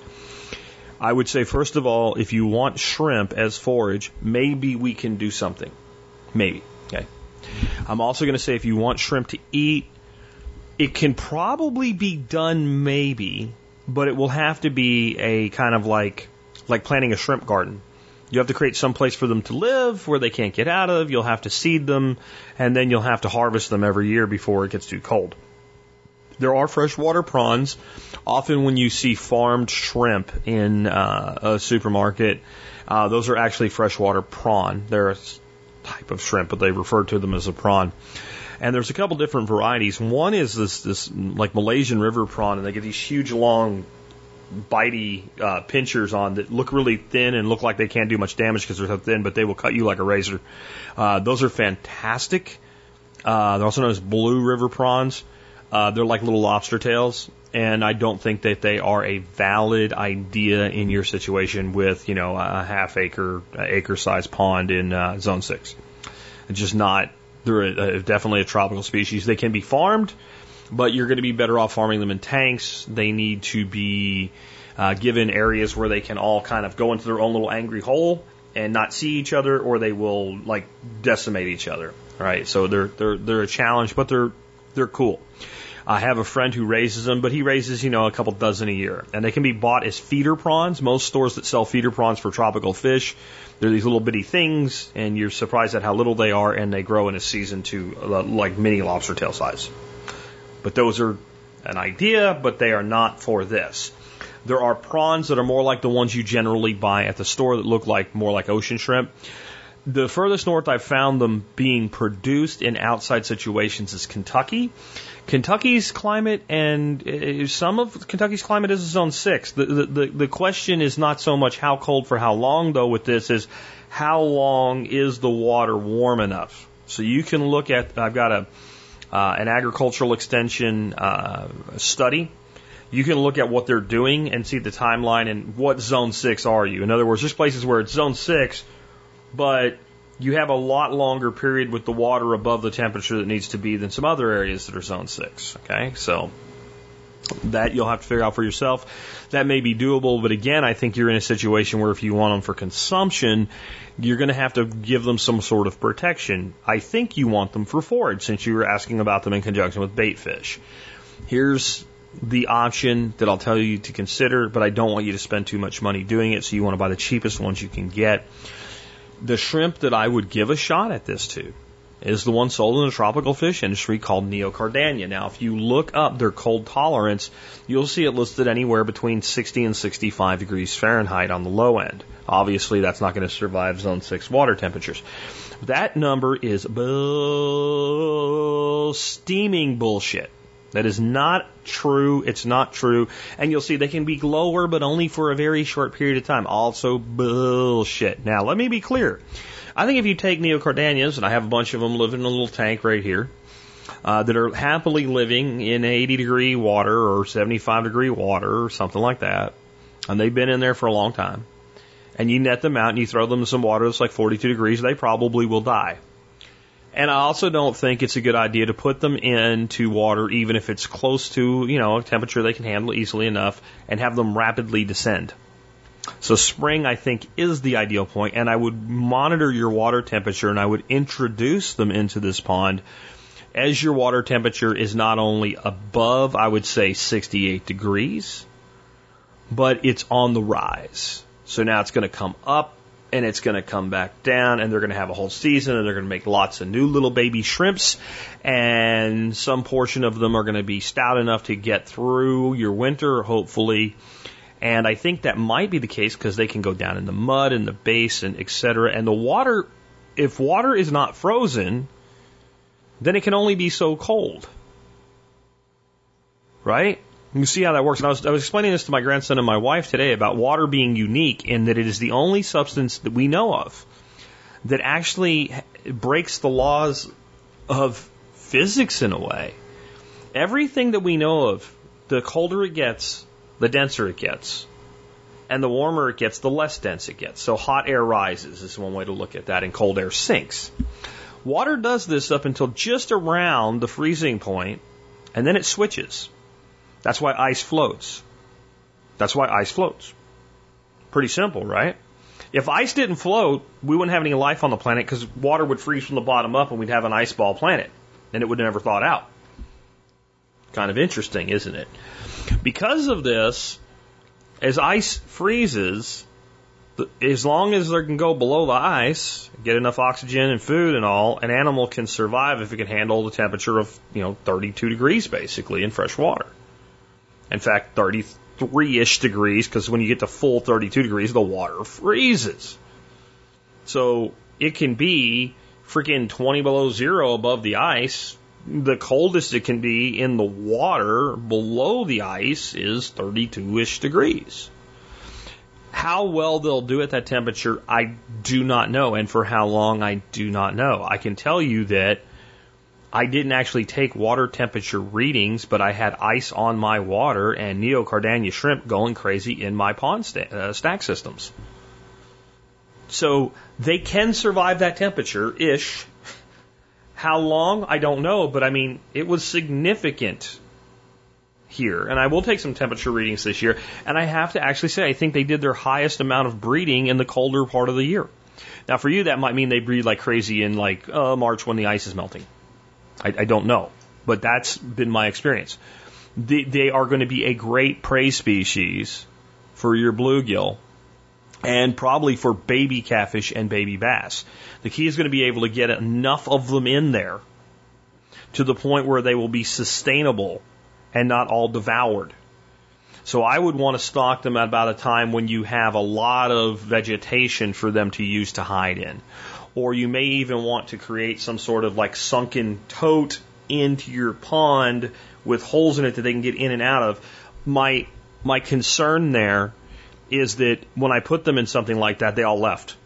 I would say, first of all, if you want shrimp as forage, maybe we can do something. Maybe. Okay. I'm also going to say, if you want shrimp to eat, it can probably be done maybe, but it will have to be a kind of like, like planting a shrimp garden. You have to create some place for them to live where they can't get out of. You'll have to seed them, and then you'll have to harvest them every year before it gets too cold. There are freshwater prawns. Often, when you see farmed shrimp in uh, a supermarket, uh, those are actually freshwater prawn. They're a type of shrimp, but they refer to them as a prawn. And there's a couple different varieties. One is this this like Malaysian river prawn, and they get these huge, long, bitey uh, pinchers on that look really thin and look like they can't do much damage because they're so thin, but they will cut you like a razor. Uh, those are fantastic. Uh, they're also known as blue river prawns. Uh, they're like little lobster tails, and I don't think that they are a valid idea in your situation with you know a half acre acre size pond in uh, zone six. It's just not. They're a, a, definitely a tropical species. They can be farmed, but you're going to be better off farming them in tanks. They need to be uh, given areas where they can all kind of go into their own little angry hole and not see each other, or they will like decimate each other. Right. So they're they're they're a challenge, but they're they're cool. I have a friend who raises them, but he raises, you know, a couple dozen a year. And they can be bought as feeder prawns. Most stores that sell feeder prawns for tropical fish, they're these little bitty things, and you're surprised at how little they are, and they grow in a season to uh, like mini lobster tail size. But those are an idea, but they are not for this. There are prawns that are more like the ones you generally buy at the store that look like more like ocean shrimp. The furthest north I've found them being produced in outside situations is Kentucky. Kentucky's climate and uh, some of Kentucky's climate is zone six. The, the, the, question is not so much how cold for how long though with this is how long is the water warm enough? So you can look at, I've got a, uh, an agricultural extension uh, study. You can look at what they're doing and see the timeline and what zone six are you. In other words, there's places where it's zone six, but you have a lot longer period with the water above the temperature that needs to be than some other areas that are zone six. Okay, so that you'll have to figure out for yourself. That may be doable, but again, I think you're in a situation where if you want them for consumption, you're going to have to give them some sort of protection. I think you want them for forage since you were asking about them in conjunction with bait fish. Here's the option that I'll tell you to consider, but I don't want you to spend too much money doing it, so you want to buy the cheapest ones you can get. The shrimp that I would give a shot at this to is the one sold in the tropical fish industry called Neocaridina. Now, if you look up their cold tolerance, you'll see it listed anywhere between 60 and 65 degrees Fahrenheit on the low end. Obviously, that's not going to survive zone 6 water temperatures. That number is bull steaming bullshit. That is not true. It's not true. And you'll see they can be lower, but only for a very short period of time. Also bullshit. Now, let me be clear. I think if you take neocaridinas, and I have a bunch of them living in a little tank right here, uh, that are happily living in 80 degree water or 75 degree water or something like that, and they've been in there for a long time, and you net them out and you throw them in some water that's like 42 degrees, they probably will die. And I also don't think it's a good idea to put them into water, even if it's close to, you know, a temperature they can handle easily enough, and have them rapidly descend. So spring, I think, is the ideal point, and I would monitor your water temperature and I would introduce them into this pond as your water temperature is not only above, I would say, 68 degrees, but it's on the rise. So now it's going to come up and it's going to come back down and they're going to have a whole season and they're going to make lots of new little baby shrimps and some portion of them are going to be stout enough to get through your winter, hopefully. And I think that might be the case because they can go down in the mud and the base and et cetera. And the water, if water is not frozen, then it can only be so cold. Right? You can see how that works. And I was, I was explaining this to my grandson and my wife today about water being unique in that it is the only substance that we know of that actually breaks the laws of physics in a way. Everything that we know of, the colder it gets, the denser it gets. And the warmer it gets, the less dense it gets. So hot air rises is one way to look at that, and cold air sinks. Water does this up until just around the freezing point, and then it switches. That's why ice floats. That's why ice floats. Pretty simple, right? If ice didn't float, we wouldn't have any life on the planet because water would freeze from the bottom up and we'd have an ice ball planet. And it would never thaw out. Kind of interesting, isn't it? Because of this, as ice freezes, as long as they can go below the ice, get enough oxygen and food and all, an animal can survive if it can handle the temperature of, you know, 32 degrees basically in fresh water. In fact, 33 ish degrees, because when you get to full 32 degrees, the water freezes. So it can be freaking 20 below zero above the ice. The coldest it can be in the water below the ice is 32 ish degrees. How well they'll do at that temperature, I do not know. And for how long, I do not know. I can tell you that I didn't actually take water temperature readings, but I had ice on my water and Neocaridina shrimp going crazy in my pond uh, stack systems. So they can survive that temperature ish. How long? I don't know, but I mean, it was significant here. And I will take some temperature readings this year. And I have to actually say, I think they did their highest amount of breeding in the colder part of the year. Now, for you, that might mean they breed like crazy in like uh, March when the ice is melting. I, I don't know. but that's been my experience. They, they are going to be a great prey species for your bluegill and probably for baby catfish and baby bass. The key is going to be able to get enough of them in there to the point where they will be sustainable and not all devoured. So I would want to stock them at about a time when you have a lot of vegetation for them to use to hide in. Or you may even want to create some sort of like sunken tote into your pond with holes in it that they can get in and out of. My my concern there is that when I put them in something like that, they all left.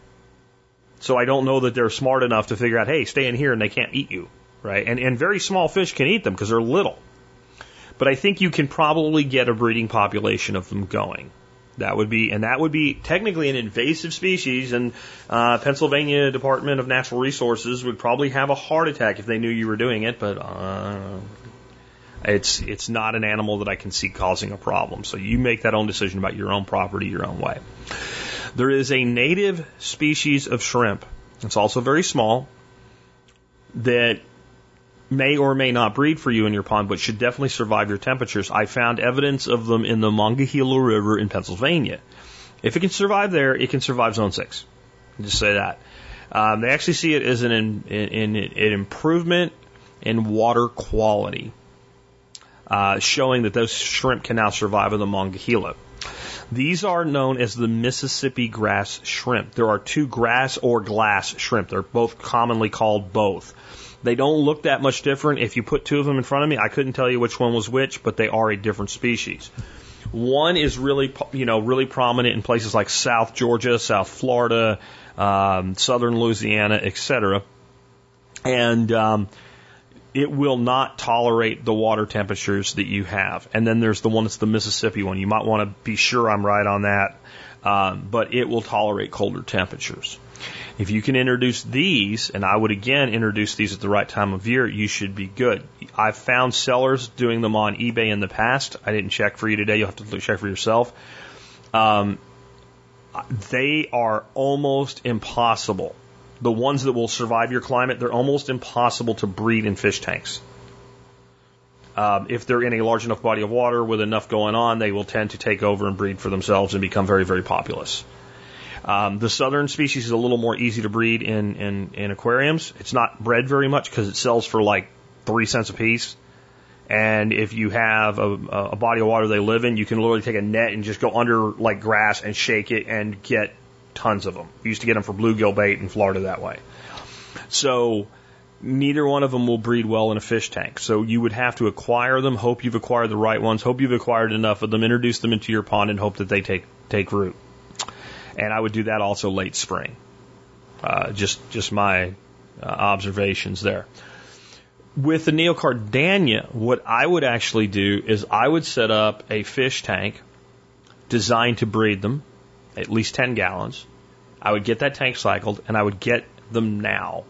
So I don't know that they're smart enough to figure out, hey, stay in here and they can't eat you, right? And and very small fish can eat them because they're little. But I think you can probably get a breeding population of them going. That would be, and that would be technically an invasive species, and uh, Pennsylvania Department of Natural Resources would probably have a heart attack if they knew you were doing it. But uh, it's it's not an animal that I can see causing a problem. So you make that own decision about your own property, your own way. There is a native species of shrimp. It's also very small that may or may not breed for you in your pond, but should definitely survive your temperatures. I found evidence of them in the Monongahela River in Pennsylvania. If it can survive there, it can survive Zone 6. Just say that. Um, they actually see it as an, in, in, an improvement in water quality, uh, showing that those shrimp can now survive in the Monongahela. These are known as the Mississippi grass shrimp. There are two grass or glass shrimp. They're both commonly called both. They don't look that much different. If you put two of them in front of me, I couldn't tell you which one was which, but they are a different species. One is really, you know, really prominent in places like South Georgia, South Florida, um, Southern Louisiana, etc. And um, it will not tolerate the water temperatures that you have. And then there's the one that's the Mississippi one. You might want to be sure I'm right on that, um, but it will tolerate colder temperatures. If you can introduce these, and I would again introduce these at the right time of year, you should be good. I've found sellers doing them on eBay in the past. I didn't check for you today. You'll have to check for yourself. Um, they are almost impossible. The ones that will survive your climate, they're almost impossible to breed in fish tanks. Um, if they're in a large enough body of water with enough going on, they will tend to take over and breed for themselves and become very, very populous. Um, the southern species is a little more easy to breed in, in, in aquariums. It's not bred very much because it sells for like three cents a piece. And if you have a, a body of water they live in, you can literally take a net and just go under like grass and shake it and get tons of them. Used to get them for bluegill bait in Florida that way. So neither one of them will breed well in a fish tank. So you would have to acquire them, hope you've acquired the right ones, hope you've acquired enough of them, introduce them into your pond, and hope that they take take root and I would do that also late spring. Uh, just just my uh, observations there. With the Neocaridina, what I would actually do is I would set up a fish tank designed to breed them, at least 10 gallons. I would get that tank cycled and I would get them now.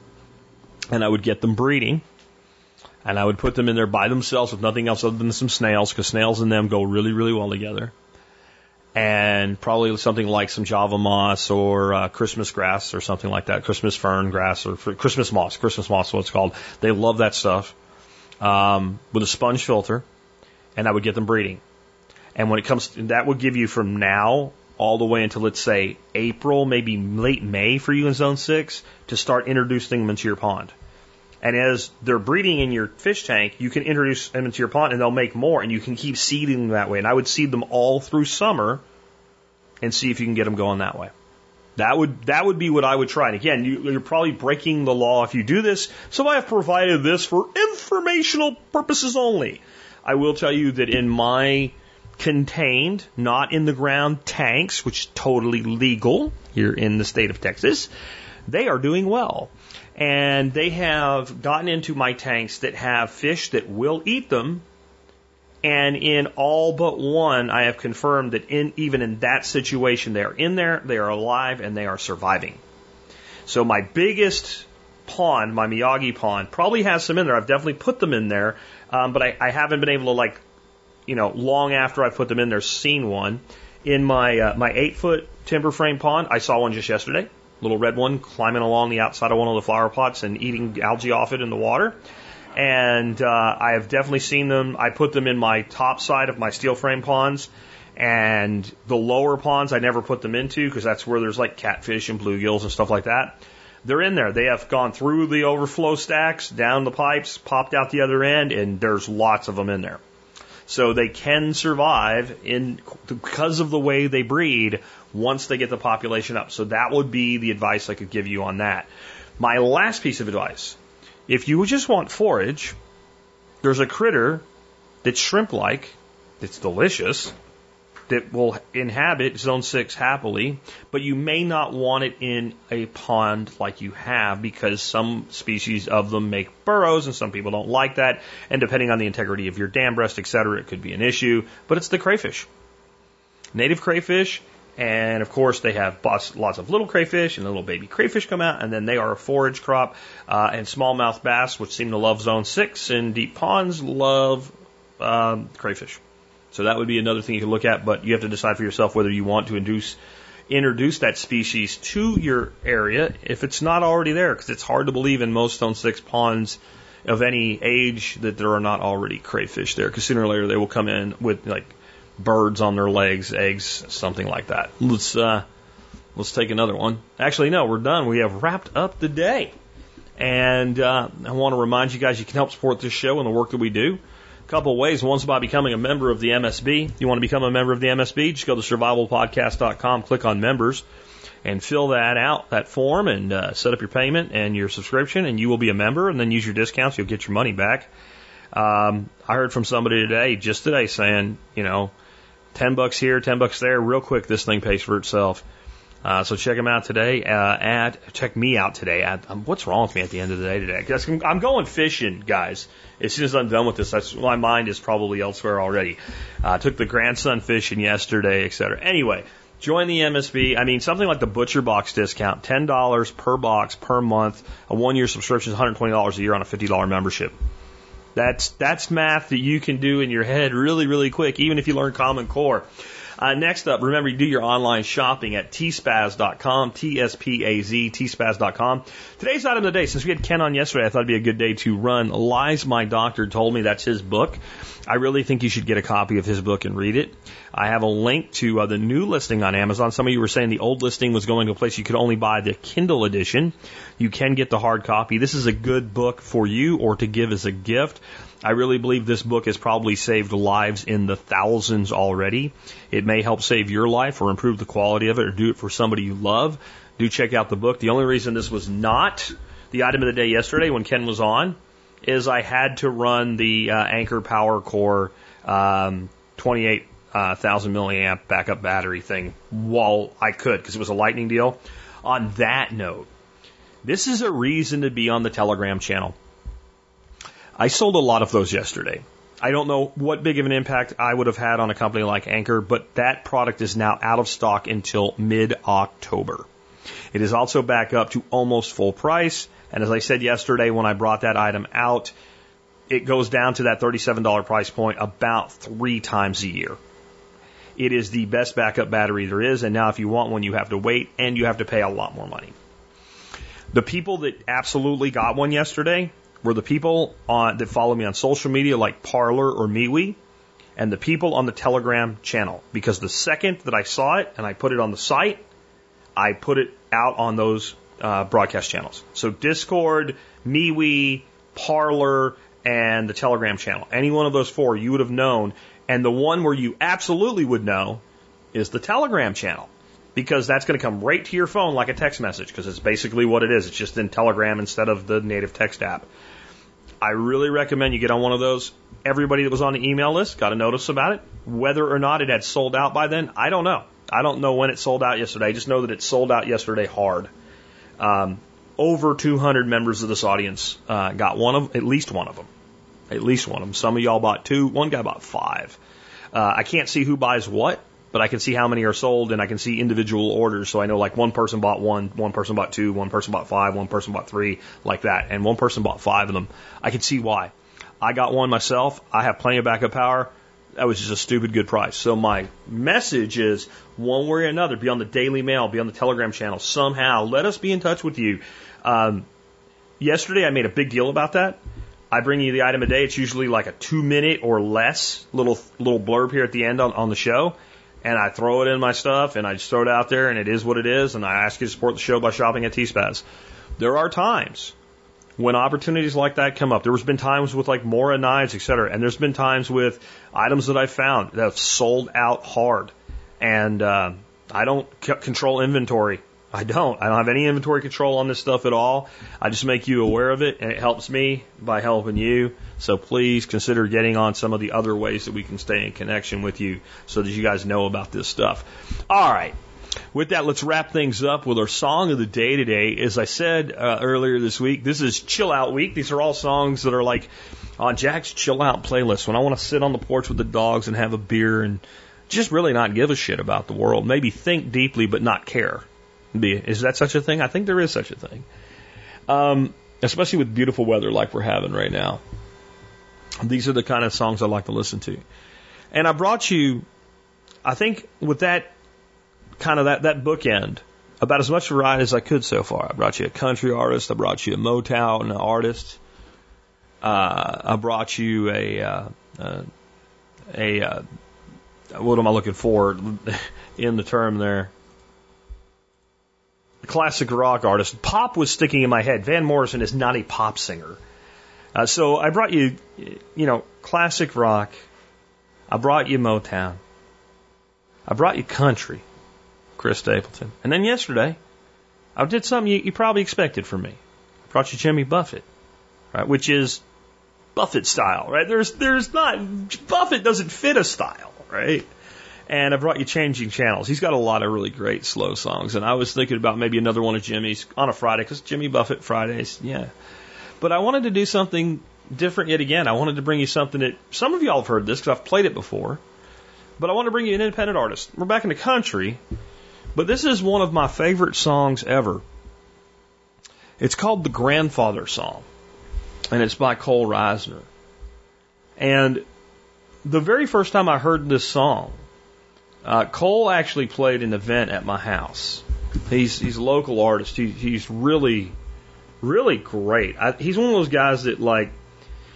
And I would get them breeding. And I would put them in there by themselves with nothing else other than some snails, because snails and them go really, really well together and probably something like some Java moss or uh, Christmas grass or something like that, Christmas fern grass or Christmas moss. Christmas moss, is what it's called. They love that stuff um, with a sponge filter, and I would get them breeding. And when it comes, to, that would give you from now all the way until let's say April, maybe late May for you in Zone Six to start introducing them into your pond. And as they're breeding in your fish tank, you can introduce them into your pond and they'll make more and you can keep seeding them that way. And I would seed them all through summer and see if you can get them going that way. That would that would be what I would try. And again, you, you're probably breaking the law if you do this. So I have provided this for informational purposes only. I will tell you that in my contained, not in the ground tanks, which is totally legal here in the state of Texas, they are doing well and they have gotten into my tanks that have fish that will eat them. And in all but one, I have confirmed that in even in that situation, they are in there, they are alive, and they are surviving. So my biggest pond, my Miyagi pond, probably has some in there. I've definitely put them in there, um, but I, I haven't been able to like, you know, long after I put them in there, seen one. In my uh, my eight foot timber frame pond, I saw one just yesterday little red one climbing along the outside of one of the flower pots and eating algae off it in the water. and uh, I have definitely seen them. I put them in my top side of my steel frame ponds, and the lower ponds I never put them into because that's where there's like catfish and bluegills and stuff like that. They're in there. They have gone through the overflow stacks, down the pipes, popped out the other end, and there's lots of them in there. So they can survive in because of the way they breed once they get the population up. So that would be the advice I could give you on that. My last piece of advice if you just want forage, there's a critter that's shrimp like, that's delicious, that will inhabit zone six happily, but you may not want it in a pond like you have because some species of them make burrows and some people don't like that. And depending on the integrity of your dam breast, et cetera, it could be an issue, but it's the crayfish. Native crayfish and of course, they have lots of little crayfish and little baby crayfish come out, and then they are a forage crop. Uh, and smallmouth bass, which seem to love zone six, and deep ponds love um, crayfish. So that would be another thing you could look at, but you have to decide for yourself whether you want to induce, introduce that species to your area if it's not already there, because it's hard to believe in most zone six ponds of any age that there are not already crayfish there, because sooner or later they will come in with like birds on their legs, eggs, something like that. Let's uh, let's take another one. Actually, no, we're done. We have wrapped up the day, and uh, I want to remind you guys you can help support this show and the work that we do. A couple of ways. One's by becoming a member of the MSB. You want to become a member of the MSB? Just go to survivalpodcast.com, click on members, and fill that out, that form, and uh, set up your payment and your subscription, and you will be a member. And then use your discounts. You'll get your money back. Um, I heard from somebody today, just today, saying, you know, 10 bucks here, 10 bucks there. Real quick, this thing pays for itself. Uh, so check them out today uh, at, check me out today at, um, what's wrong with me at the end of the day today? I'm going fishing, guys. As soon as I'm done with this, that's, my mind is probably elsewhere already. Uh, took the grandson fishing yesterday, et cetera. Anyway, join the MSB. I mean, something like the Butcher Box discount, $10 per box per month. A one year subscription is $120 a year on a $50 membership. That's that's math that you can do in your head really, really quick, even if you learn Common Core. Uh, next up, remember you do your online shopping at tspaz.com, T-S-P-A-Z, tspaz.com. Today's item of the day, since we had Ken on yesterday, I thought it'd be a good day to run Lies My Doctor Told Me. That's his book. I really think you should get a copy of his book and read it. I have a link to uh, the new listing on Amazon. Some of you were saying the old listing was going to a place you could only buy the Kindle edition. You can get the hard copy. This is a good book for you or to give as a gift. I really believe this book has probably saved lives in the thousands already. It may help save your life or improve the quality of it or do it for somebody you love. Do check out the book. The only reason this was not the item of the day yesterday when Ken was on is I had to run the uh, Anker Power Core um, 28 uh, milliamp backup battery thing while I could because it was a lightning deal. On that note, this is a reason to be on the Telegram channel. I sold a lot of those yesterday. I don't know what big of an impact I would have had on a company like Anker, but that product is now out of stock until mid October. It is also back up to almost full price. And as I said yesterday when I brought that item out, it goes down to that $37 price point about three times a year. It is the best backup battery there is. And now if you want one, you have to wait and you have to pay a lot more money. The people that absolutely got one yesterday were the people on, that follow me on social media like Parler or MeWe and the people on the Telegram channel. Because the second that I saw it and I put it on the site, I put it out on those uh, broadcast channels. So Discord, MeWe, Parler, and the Telegram channel. Any one of those four you would have known. And the one where you absolutely would know is the Telegram channel because that's going to come right to your phone like a text message because it's basically what it is. It's just in Telegram instead of the native text app. I really recommend you get on one of those. Everybody that was on the email list got a notice about it. Whether or not it had sold out by then, I don't know. I don't know when it sold out yesterday. I just know that it sold out yesterday hard. Um, over 200 members of this audience uh, got one of at least one of them. At least one of them. Some of y'all bought two. One guy bought five. Uh, I can't see who buys what, but I can see how many are sold and I can see individual orders. So I know like one person bought one, one person bought two, one person bought five, one person bought three, like that. And one person bought five of them. I can see why. I got one myself. I have plenty of backup power. That was just a stupid good price. So my message is one way or another, be on the Daily Mail, be on the Telegram channel somehow. Let us be in touch with you. Um, yesterday I made a big deal about that I bring you the item a day. It's usually like a two minute or less little little blurb here at the end on, on the show. And I throw it in my stuff and I just throw it out there and it is what it is. And I ask you to support the show by shopping at T-Spaz. There are times when opportunities like that come up. There has been times with like Mora knives, et cetera. And there's been times with items that I found that have sold out hard. And, uh, I don't control inventory. I don't. I don't have any inventory control on this stuff at all. I just make you aware of it, and it helps me by helping you. So please consider getting on some of the other ways that we can stay in connection with you so that you guys know about this stuff. All right. With that, let's wrap things up with our song of the day today. As I said uh, earlier this week, this is Chill Out Week. These are all songs that are like on Jack's Chill Out playlist when I want to sit on the porch with the dogs and have a beer and just really not give a shit about the world. Maybe think deeply but not care. Be, is that such a thing? I think there is such a thing. Um, especially with beautiful weather like we're having right now. These are the kind of songs I like to listen to. And I brought you, I think with that kind of that, that bookend, about as much variety as I could so far. I brought you a country artist. I brought you a Motown artist. Uh, I brought you a, uh, uh, a, uh, what am I looking for in the term there? Classic rock artist. Pop was sticking in my head. Van Morrison is not a pop singer. Uh, so I brought you, you know, classic rock. I brought you Motown. I brought you country, Chris Stapleton. And then yesterday, I did something you, you probably expected from me. I brought you Jimmy Buffett, right? Which is Buffett style, right? There's, there's not, Buffett doesn't fit a style, right? And I brought you Changing Channels. He's got a lot of really great slow songs. And I was thinking about maybe another one of Jimmy's on a Friday, because Jimmy Buffett Fridays, yeah. But I wanted to do something different yet again. I wanted to bring you something that some of y'all have heard this because I've played it before. But I want to bring you an independent artist. We're back in the country, but this is one of my favorite songs ever. It's called The Grandfather Song, and it's by Cole Reisner. And the very first time I heard this song, uh, Cole actually played an event at my house. He's he's a local artist. He, he's really, really great. I, he's one of those guys that like,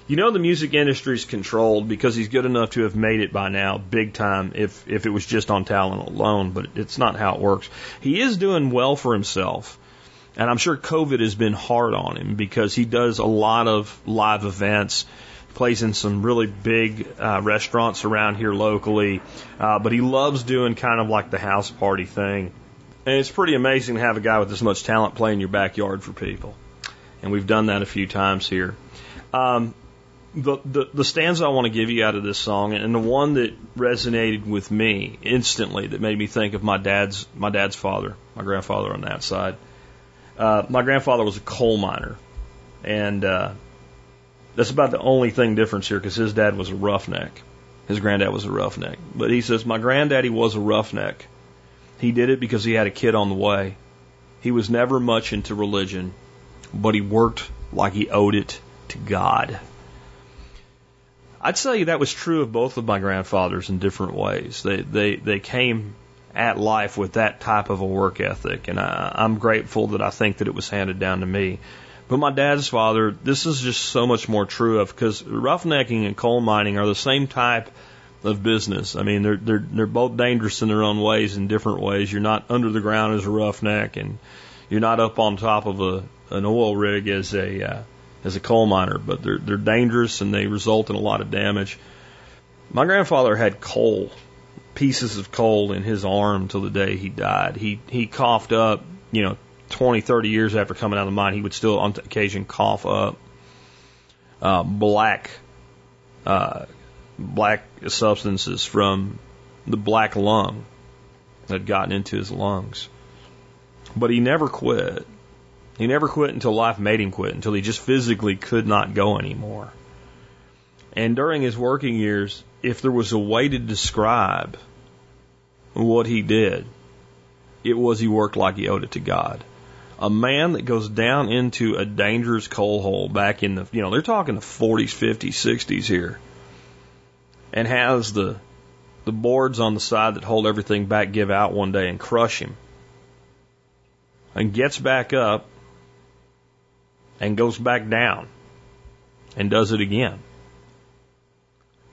you know, the music industry's controlled because he's good enough to have made it by now, big time. If if it was just on talent alone, but it's not how it works. He is doing well for himself. And I'm sure COVID has been hard on him because he does a lot of live events plays in some really big uh, restaurants around here locally, uh, but he loves doing kind of like the house party thing. And it's pretty amazing to have a guy with this much talent play in your backyard for people. And we've done that a few times here. Um, the, the, the stanza I want to give you out of this song, and the one that resonated with me instantly, that made me think of my dad's my dad's father, my grandfather on that side. Uh, my grandfather was a coal miner, and uh, that's about the only thing difference here because his dad was a roughneck. His granddad was a roughneck. But he says, My granddaddy was a roughneck. He did it because he had a kid on the way. He was never much into religion, but he worked like he owed it to God. I'd say that was true of both of my grandfathers in different ways. They they they came at life with that type of a work ethic, and I, I'm grateful that I think that it was handed down to me. But my dad's father, this is just so much more true of because roughnecking and coal mining are the same type of business. I mean, they're they're they're both dangerous in their own ways, in different ways. You're not under the ground as a roughneck, and you're not up on top of a an oil rig as a uh, as a coal miner. But they're they're dangerous and they result in a lot of damage. My grandfather had coal, pieces of coal in his arm till the day he died. He he coughed up, you know, 20, 30 years after coming out of the mine, he would still on occasion cough up uh, black uh, black substances from the black lung that had gotten into his lungs. But he never quit. He never quit until life made him quit, until he just physically could not go anymore. And during his working years, if there was a way to describe what he did, it was he worked like he owed it to God a man that goes down into a dangerous coal hole back in the, you know, they're talking the 40s, 50s, 60s here, and has the the boards on the side that hold everything back give out one day and crush him, and gets back up and goes back down and does it again.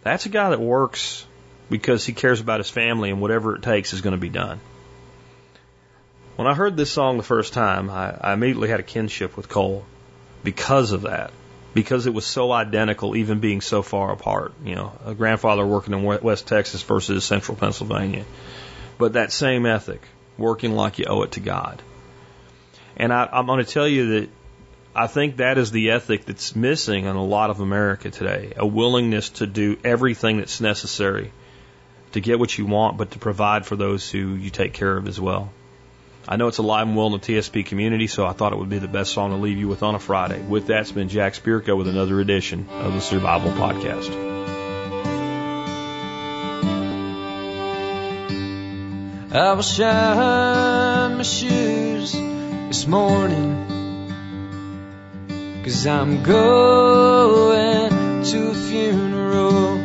That's a guy that works because he cares about his family and whatever it takes is going to be done. When I heard this song the first time, I, I immediately had a kinship with Cole because of that. Because it was so identical, even being so far apart. You know, a grandfather working in West Texas versus Central Pennsylvania. But that same ethic, working like you owe it to God. And I, I'm going to tell you that I think that is the ethic that's missing in a lot of America today a willingness to do everything that's necessary to get what you want, but to provide for those who you take care of as well. I know it's alive and well in the TSP community, so I thought it would be the best song to leave you with on a Friday. With that, it's been Jack Spirko with another edition of the Survival Podcast. I will shine my shoes this morning Cause I'm going to a funeral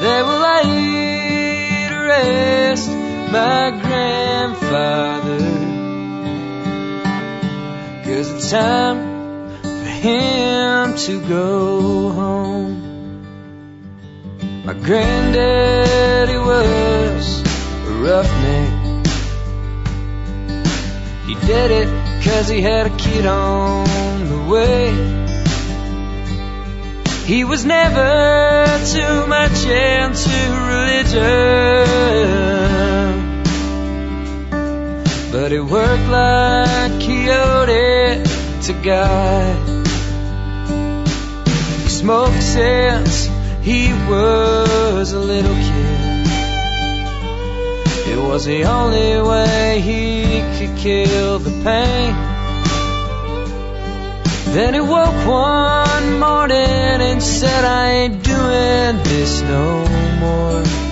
They will to rest my grandfather. Cause it's time for him to go home. My granddaddy was a roughneck. He did it cause he had a kid on the way. He was never too much into religion. But it worked like Coyote to God. He smoked since he was a little kid. It was the only way he could kill the pain. Then he woke one morning and said, I ain't doing this no more.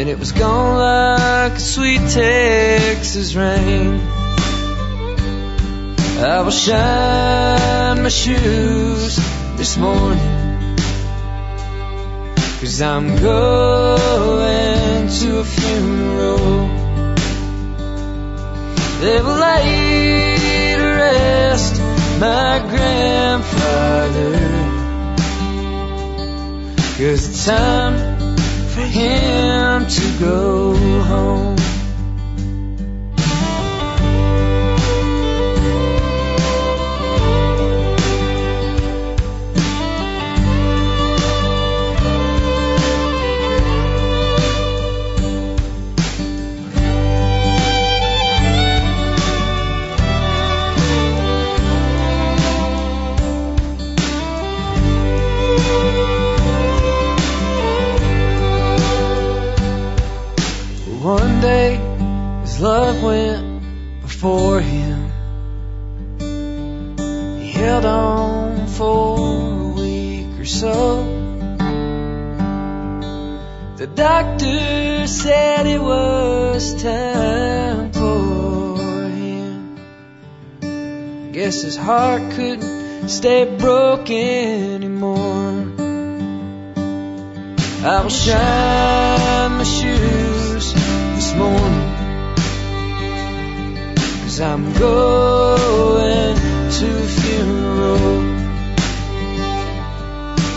And it was gone like a sweet Texas rain. I will shine my shoes this morning. Cause I'm going to a funeral. They will lay to rest my grandfather. Cause time him to go home. Love went before him. He held on for a week or so. The doctor said it was time for him. Guess his heart couldn't stay broken anymore. I will shine my shoes this morning. I'm going to a funeral.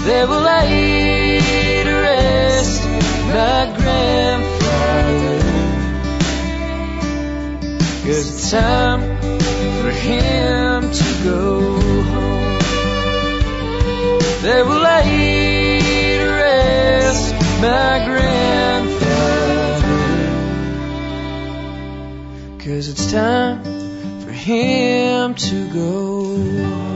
They will lay to rest my grandfather. Cause it's time for him to go home. They will lay to rest my grandfather. Cause it's time him to go